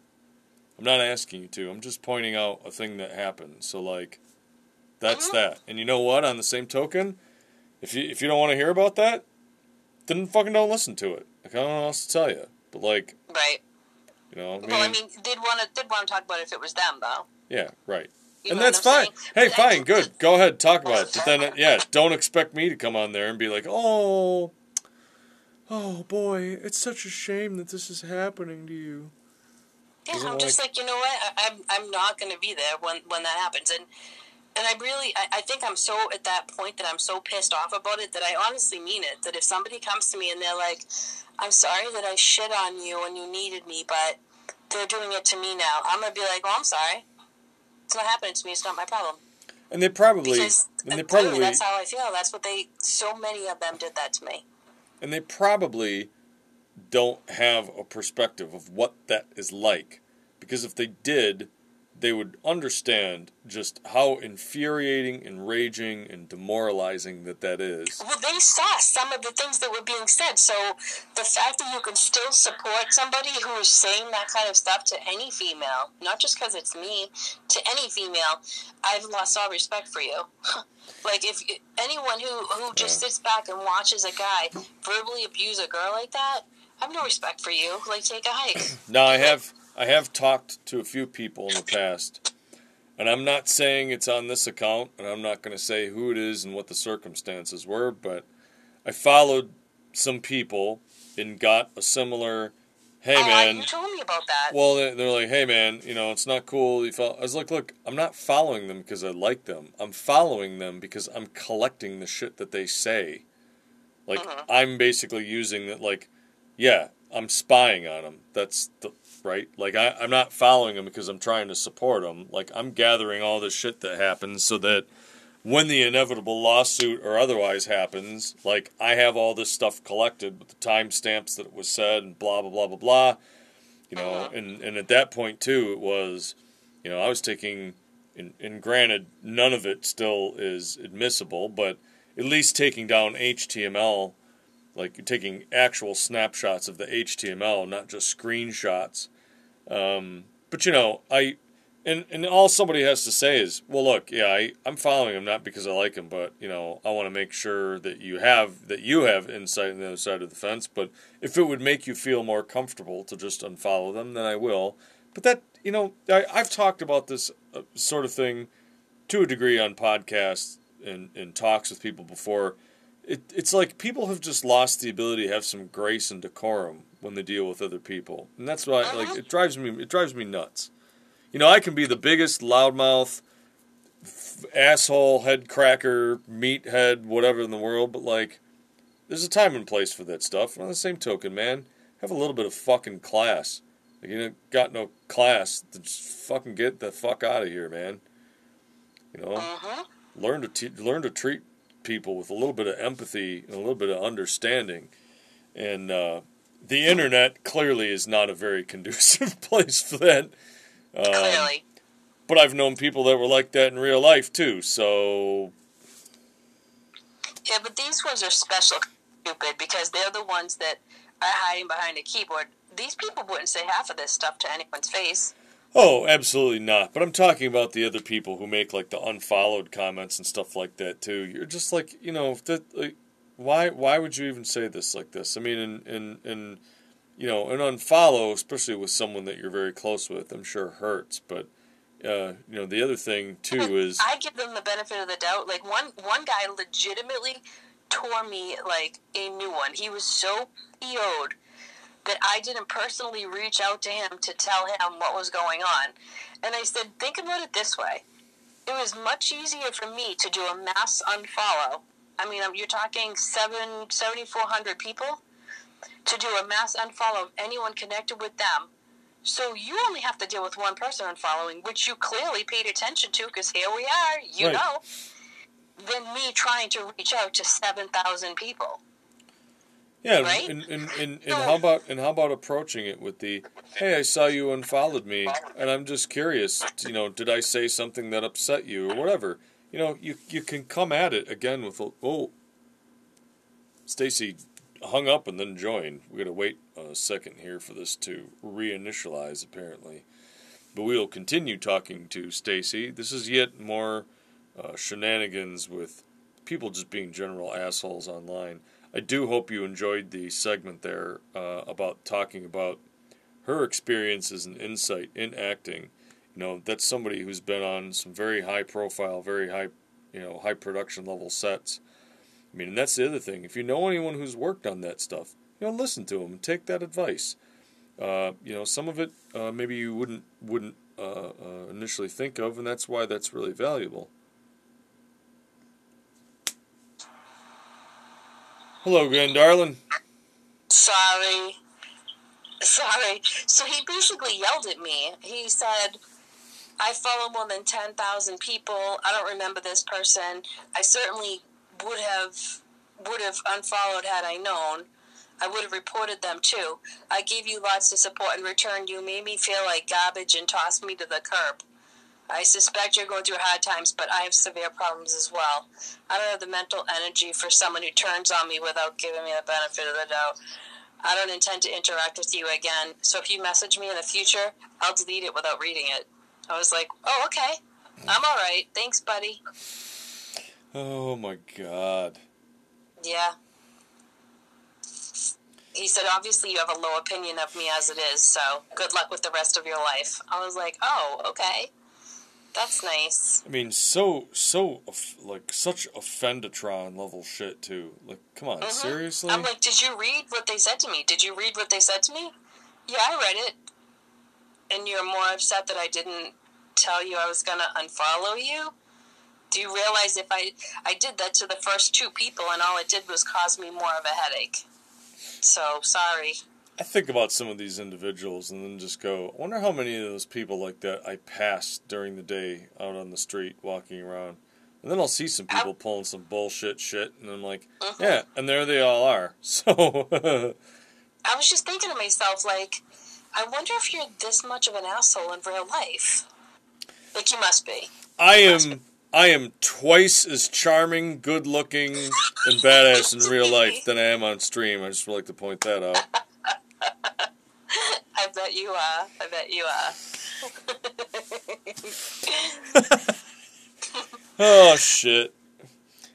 I'm not asking you to. I'm just pointing out a thing that happened. So, like, that's mm-hmm. that. And you know what? On the same token, if you if you don't want to hear about that, then fucking don't listen to it. Like, I don't know what else to tell you. But, like, right. You know, I mean, well, I mean, did want to did want to talk about it if it was them, though. Yeah, right. You and that's fine. Hey, fine, good. Go ahead, talk about it. But then, yeah, don't expect me to come on there and be like, oh, oh boy, it's such a shame that this is happening to you. Yeah, I'm like, just like, you know what? I, I'm, I'm not going to be there when when that happens, and and I really, I, I think I'm so at that point that I'm so pissed off about it that I honestly mean it. That if somebody comes to me and they're like, "I'm sorry that I shit on you when you needed me, but they're doing it to me now," I'm gonna be like, "Oh, I'm sorry." it's not happening to me. It's not my problem. And they probably, because, and they probably, that's how I feel. That's what they. So many of them did that to me. And they probably don't have a perspective of what that is like, because if they did, they would understand just how infuriating, enraging, and demoralizing that that is. Well, they saw some of the things that were being said. So the fact that you can still support somebody who is saying that kind of stuff to any female, not just because it's me, to any female, I've lost all respect for you. like if anyone who who just yeah. sits back and watches a guy verbally abuse a girl like that, I have no respect for you. Like take a hike. no, I have. I have talked to a few people in the past, and I'm not saying it's on this account, and I'm not going to say who it is and what the circumstances were, but I followed some people and got a similar. Hey oh, man, you told me about that. Well, they're, they're like, hey man, you know, it's not cool. You follow. I was like, look, I'm not following them because I like them. I'm following them because I'm collecting the shit that they say. Like mm-hmm. I'm basically using that. Like, yeah, I'm spying on them. That's the right? Like I, I'm not following them because I'm trying to support them. Like I'm gathering all this shit that happens so that when the inevitable lawsuit or otherwise happens, like I have all this stuff collected with the timestamps that it was said and blah blah blah blah blah. You know, uh-huh. and and at that point too, it was, you know, I was taking, and, and granted, none of it still is admissible, but at least taking down HTML like taking actual snapshots of the HTML, not just screenshots. Um, but you know, I and and all somebody has to say is, well, look, yeah, I I'm following him not because I like him, but you know, I want to make sure that you have that you have insight on the other side of the fence. But if it would make you feel more comfortable to just unfollow them, then I will. But that you know, I, I've talked about this uh, sort of thing to a degree on podcasts and, and talks with people before it, it's like people have just lost the ability to have some grace and decorum when they deal with other people, and that's why uh-huh. like it drives me it drives me nuts. You know, I can be the biggest loudmouth, f- asshole, head cracker, meathead, whatever in the world, but like, there's a time and place for that stuff. And on the same token, man, have a little bit of fucking class. Like, you know, got no class, just fucking get the fuck out of here, man. You know, uh-huh. learn to te- learn to treat people with a little bit of empathy and a little bit of understanding. And uh, the internet clearly is not a very conducive place for that. Um, clearly. But I've known people that were like that in real life too, so. Yeah, but these ones are special stupid because they're the ones that are hiding behind a keyboard. These people wouldn't say half of this stuff to anyone's face. Oh, absolutely not. But I'm talking about the other people who make like the unfollowed comments and stuff like that too. You're just like, you know, that like, why why would you even say this like this? I mean, and and and you know, an unfollow, especially with someone that you're very close with, I'm sure hurts. But uh, you know, the other thing too is I give them the benefit of the doubt. Like one one guy legitimately tore me like a new one. He was so PO'd that I didn't personally reach out to him to tell him what was going on. And I said, think about it this way. It was much easier for me to do a mass unfollow. I mean, um, you're talking 7,400 people to do a mass unfollow of anyone connected with them. So you only have to deal with one person unfollowing, which you clearly paid attention to because here we are, you right. know, than me trying to reach out to 7,000 people. Yeah, Right? and, and, and, and how about and how about approaching it with the, hey, I saw you unfollowed me, and I'm just curious. You know, did I say something that upset you or whatever? You know, you you can come at it again with, a, oh, Stacy hung up and then joined. We got to wait a second here for this to reinitialize, apparently. But we will continue talking to Stacy. This is yet more uh, shenanigans with people just being general assholes online. I do hope you enjoyed the segment there uh, about talking about her experiences and insight in acting. You know, that's somebody who's been on some very high profile, very high, you know, high production level sets. I mean, and that's the other thing. If you know anyone who's worked on that stuff, you know, listen to them and take that advice. Uh, you know, some of it uh, maybe you wouldn't wouldn't uh, uh initially think of, and that's why that's really valuable. Hello again, darling. Sorry. Sorry. So he basically yelled at me. He said, I follow more than 10,000 people. I don't remember this person. I certainly would have would have unfollowed had I known. I would have reported them too. I gave you lots of support in return. You made me feel like garbage and tossed me to the curb. I suspect you're going through hard times, but I have severe problems as well. I don't have the mental energy for someone who turns on me without giving me the benefit of the doubt. I don't intend to interact with you again, so if you message me in the future, I'll delete it without reading it. I was like, oh, okay. I'm all right. Thanks, buddy. Oh my god. Yeah. He said, obviously, you have a low opinion of me as it is, so good luck with the rest of your life. I was like, oh, okay. That's nice. I mean, so so like such offendatron level shit too. Like, come on, Mhm. seriously? I'm like, did you read what they said to me? Did you read what they said to me? Yeah, I read it. And you're more upset that I didn't tell you I was gonna unfollow you? Do you realize if I I did that to the first two people and all it did was cause me more of a headache? So sorry. I think about some of these individuals and then just go, I wonder how many of those people like that I pass during the day out on the street walking around. And then I'll see some people pulling some bullshit shit, and I'm like, Mhm. yeah, and there they all are. So, I was just thinking to myself, like, I wonder if you're this much of an asshole in real life. Like you must be. I am I am twice as charming, good looking, and badass in real life than I am on stream. I just would like to point that out. I bet you are. I bet you are. Oh shit.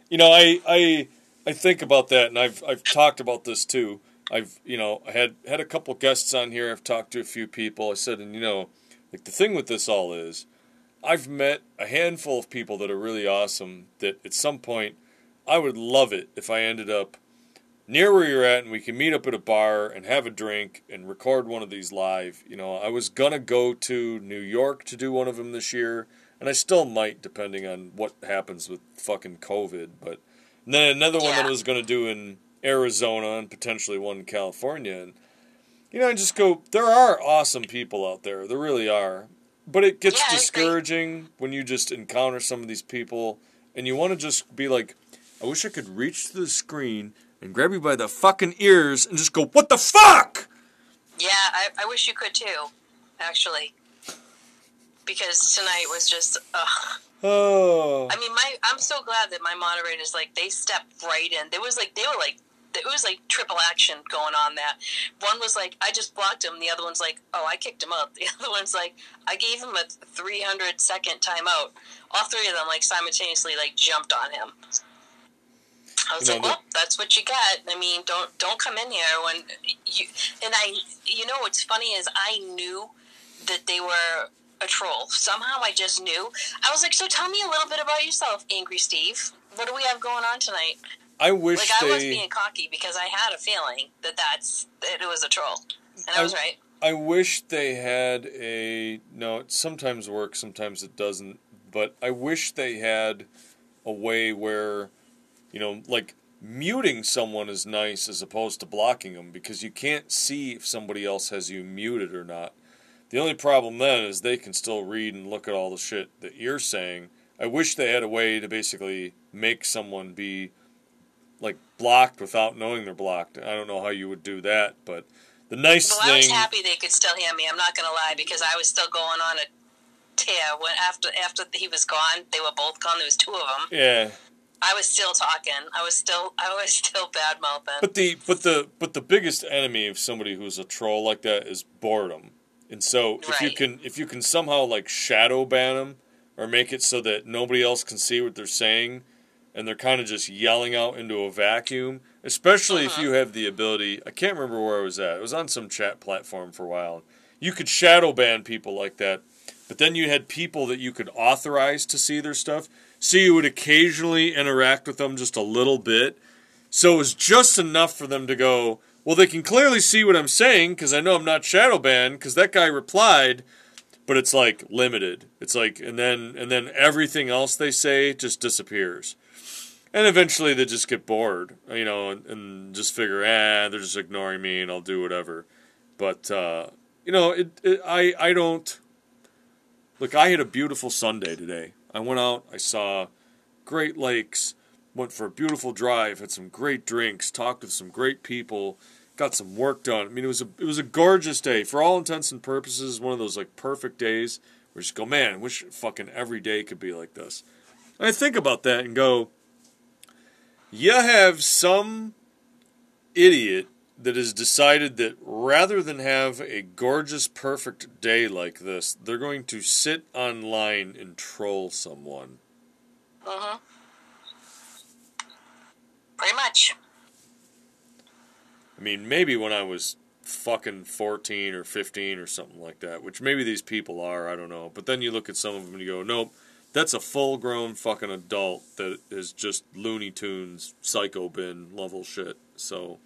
You know, I I I think about that and I've I've talked about this too. I've you know, I had had a couple guests on here, I've talked to a few people. I said and you know, like the thing with this all is I've met a handful of people that are really awesome that at some point I would love it if I ended up near where you're at and we can meet up at a bar and have a drink and record one of these live. You know, I was gonna go to New York to do one of them this year, and I still might depending on what happens with fucking COVID. But and then another one that I was gonna do in Arizona and potentially one in California. And you know, I just go. There are awesome people out there. There really are. But it gets Yeah, discouraging when you just encounter some of these people and you want to just be like, I wish I could reach to the screen and grab you by the fucking ears and just go, What the fuck? Yeah, I, I wish you could too, actually. Because tonight was just, ugh. Oh. I mean, my I'm so glad that my moderators like they stepped right in. There was like they were like it was like triple action going on. That one was like I just blocked him. The other one's like oh I kicked him out. The other one's like I gave him a 300 second timeout. All three of them like simultaneously like jumped on him. I was You know, like, well, that's what you get. I mean, don't don't come in here when you and I. You know what's funny is I knew that they were a troll. Somehow I just knew. I was like, so tell me a little bit about yourself, Angry Steve. What do we have going on tonight? I wish Like I was being cocky because I had a feeling that that's that it was a troll, and I, I- was right. I wish they had a no. It sometimes works, sometimes it doesn't. But I wish they had a way where, you know, like muting someone is nice as opposed to blocking them because you can't see if somebody else has you muted or not. The only problem then is they can still read and look at all the shit that you're saying. I wish they had a way to basically make someone be like blocked without knowing they're blocked. I don't know how you would do that, but the nice Well, thing. I was happy they could still hear me. I'm not going to lie because I was still going on a tear when after after he was gone. They were both gone. There was two of them. yeah, I was still talking. I was still I was still bad mouthing. but the but the but the biggest enemy of somebody who's a troll like that is boredom. And so if you can if you can somehow like shadow ban them or make it so that nobody else can see what they're saying and they're kind of just yelling out into a vacuum, especially if Uh-huh. you have the ability. I can't remember where I was at. It was on some chat platform for a while. You could shadow ban people like that, but then you had people that you could authorize to see their stuff. So you would occasionally interact with them just a little bit. So it was just enough for them to go, well, they can clearly see what I'm saying because I know I'm not shadow banned because that guy replied, but it's like limited. It's like, and then and then everything else they say just disappears, and eventually they just get bored, you know, and, and just figure, ah, they're just ignoring me, and I'll do whatever. But uh, you know, it, it I I don't look. I had a beautiful Sunday today. I went out. I saw Great Lakes. Went for a beautiful drive. Had some great drinks. Talked with some great people. Got some work done. I mean, it was a it was a gorgeous day for all intents and purposes. One of those like perfect days where you just go, man, I wish fucking every day could be like this. And I think about that and go, you have some idiot that has decided that rather than have a gorgeous, perfect day like this, they're going to sit online and troll someone. hmm Pretty much. I mean, maybe when I was fucking 14 or 15 or something like that, which maybe these people are, I don't know. But then you look at some of them and you go, nope, that's a full grown fucking adult that is just Looney Tunes, Psycho Bin level shit. So.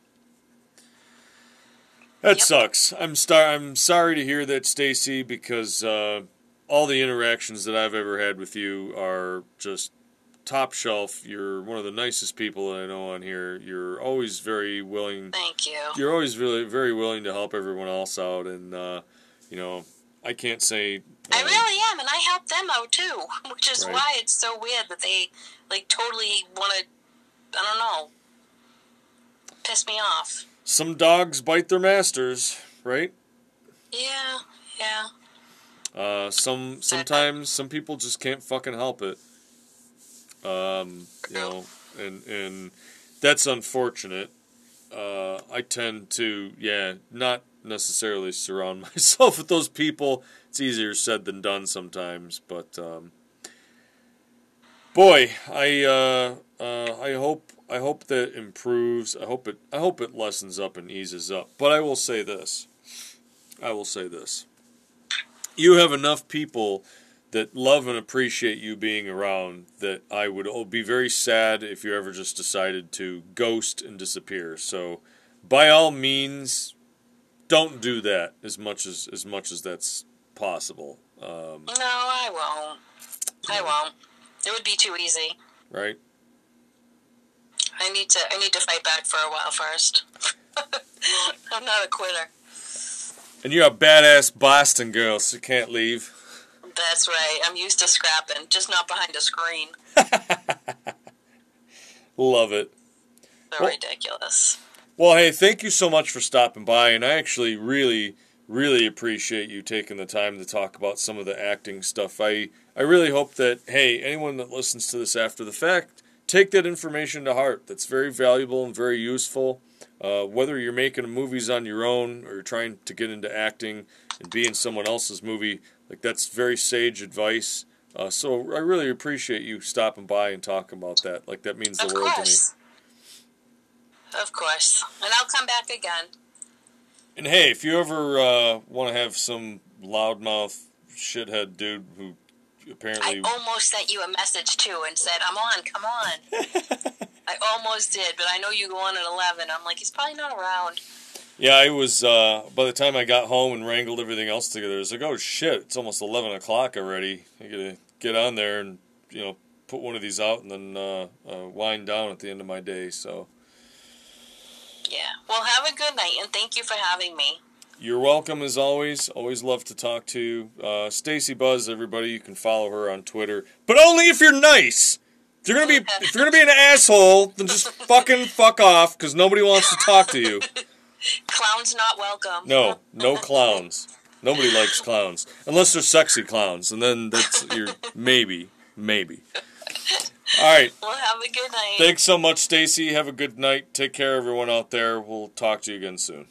That Yep. sucks. I'm star- I'm sorry to hear that, Stacy, because uh, all the interactions that I've ever had with you are just top shelf. You're one of the nicest people that I know on here. You're always very willing Thank you. you're always really very willing to help everyone else out and uh, you know i can't say I um, really am, and I help them out too, which is Right. why it's so weird that they like totally want to. I don't know. Piss me off. Some dogs bite their masters right? Yeah, yeah. uh, some sometimes some people just can't fucking help it. Um, you know and and that's unfortunate. Uh, i tend to yeah not necessarily surround myself with those people. It's easier said than done sometimes but um, boy i uh, uh, i hope i hope that improves i hope it i hope it lessens up and eases up but i will say this i will say this you have enough people that love and appreciate you being around that I would be very sad if you ever just decided to ghost and disappear. So by all means don't do that as much as as much as that's possible. Um, No, I won't. I won't. It would be too easy. right? I need to. I need to fight back for a while first. I'm not a quitter. And you're a badass Boston girl, so you can't leave. That's right. I'm used to scrapping, just not behind a screen. Love it. They're Well- ridiculous. Well, hey, thank you so much for stopping by, and I actually really, really appreciate you taking the time to talk about some of the acting stuff. I, I really hope that, hey, anyone that listens to this after the fact, take that information to heart. That's very valuable and very useful. Uh, whether you're making movies on your own or you're trying to get into acting and be in someone else's movie, like that's very sage advice. Uh, so I really appreciate you stopping by and talking about that. Like that means the Of world to me. Of course. And I'll come back again. And hey, if you ever uh, want to have some loudmouth shithead dude who I almost sent you a message too and said, I'm on, come on. I almost did, but I know you go on at 11. I'm like, he's probably not around. yeah, I was uh, by the time I got home and wrangled everything else together, I was like, oh shit, it's almost eleven o'clock already. I gotta get on there and you know put one of these out and then uh, uh, wind down at the end of my day. So Yeah. Well, have a good night, and thank you for having me. You're welcome as always. Always love to talk to uh, Stacy Buzz. Everybody, you can follow her on Twitter, but only if you're nice. If you're gonna be if you're gonna be an asshole, then just fucking fuck off because nobody wants to talk to you. Clowns not welcome. No, no clowns. Nobody likes clowns unless they're sexy clowns, and then that's your maybe, maybe. All right. Well, have a good night. Thanks so much, Stacy. Have a good night. Take care, everyone out there. We'll talk to you again soon.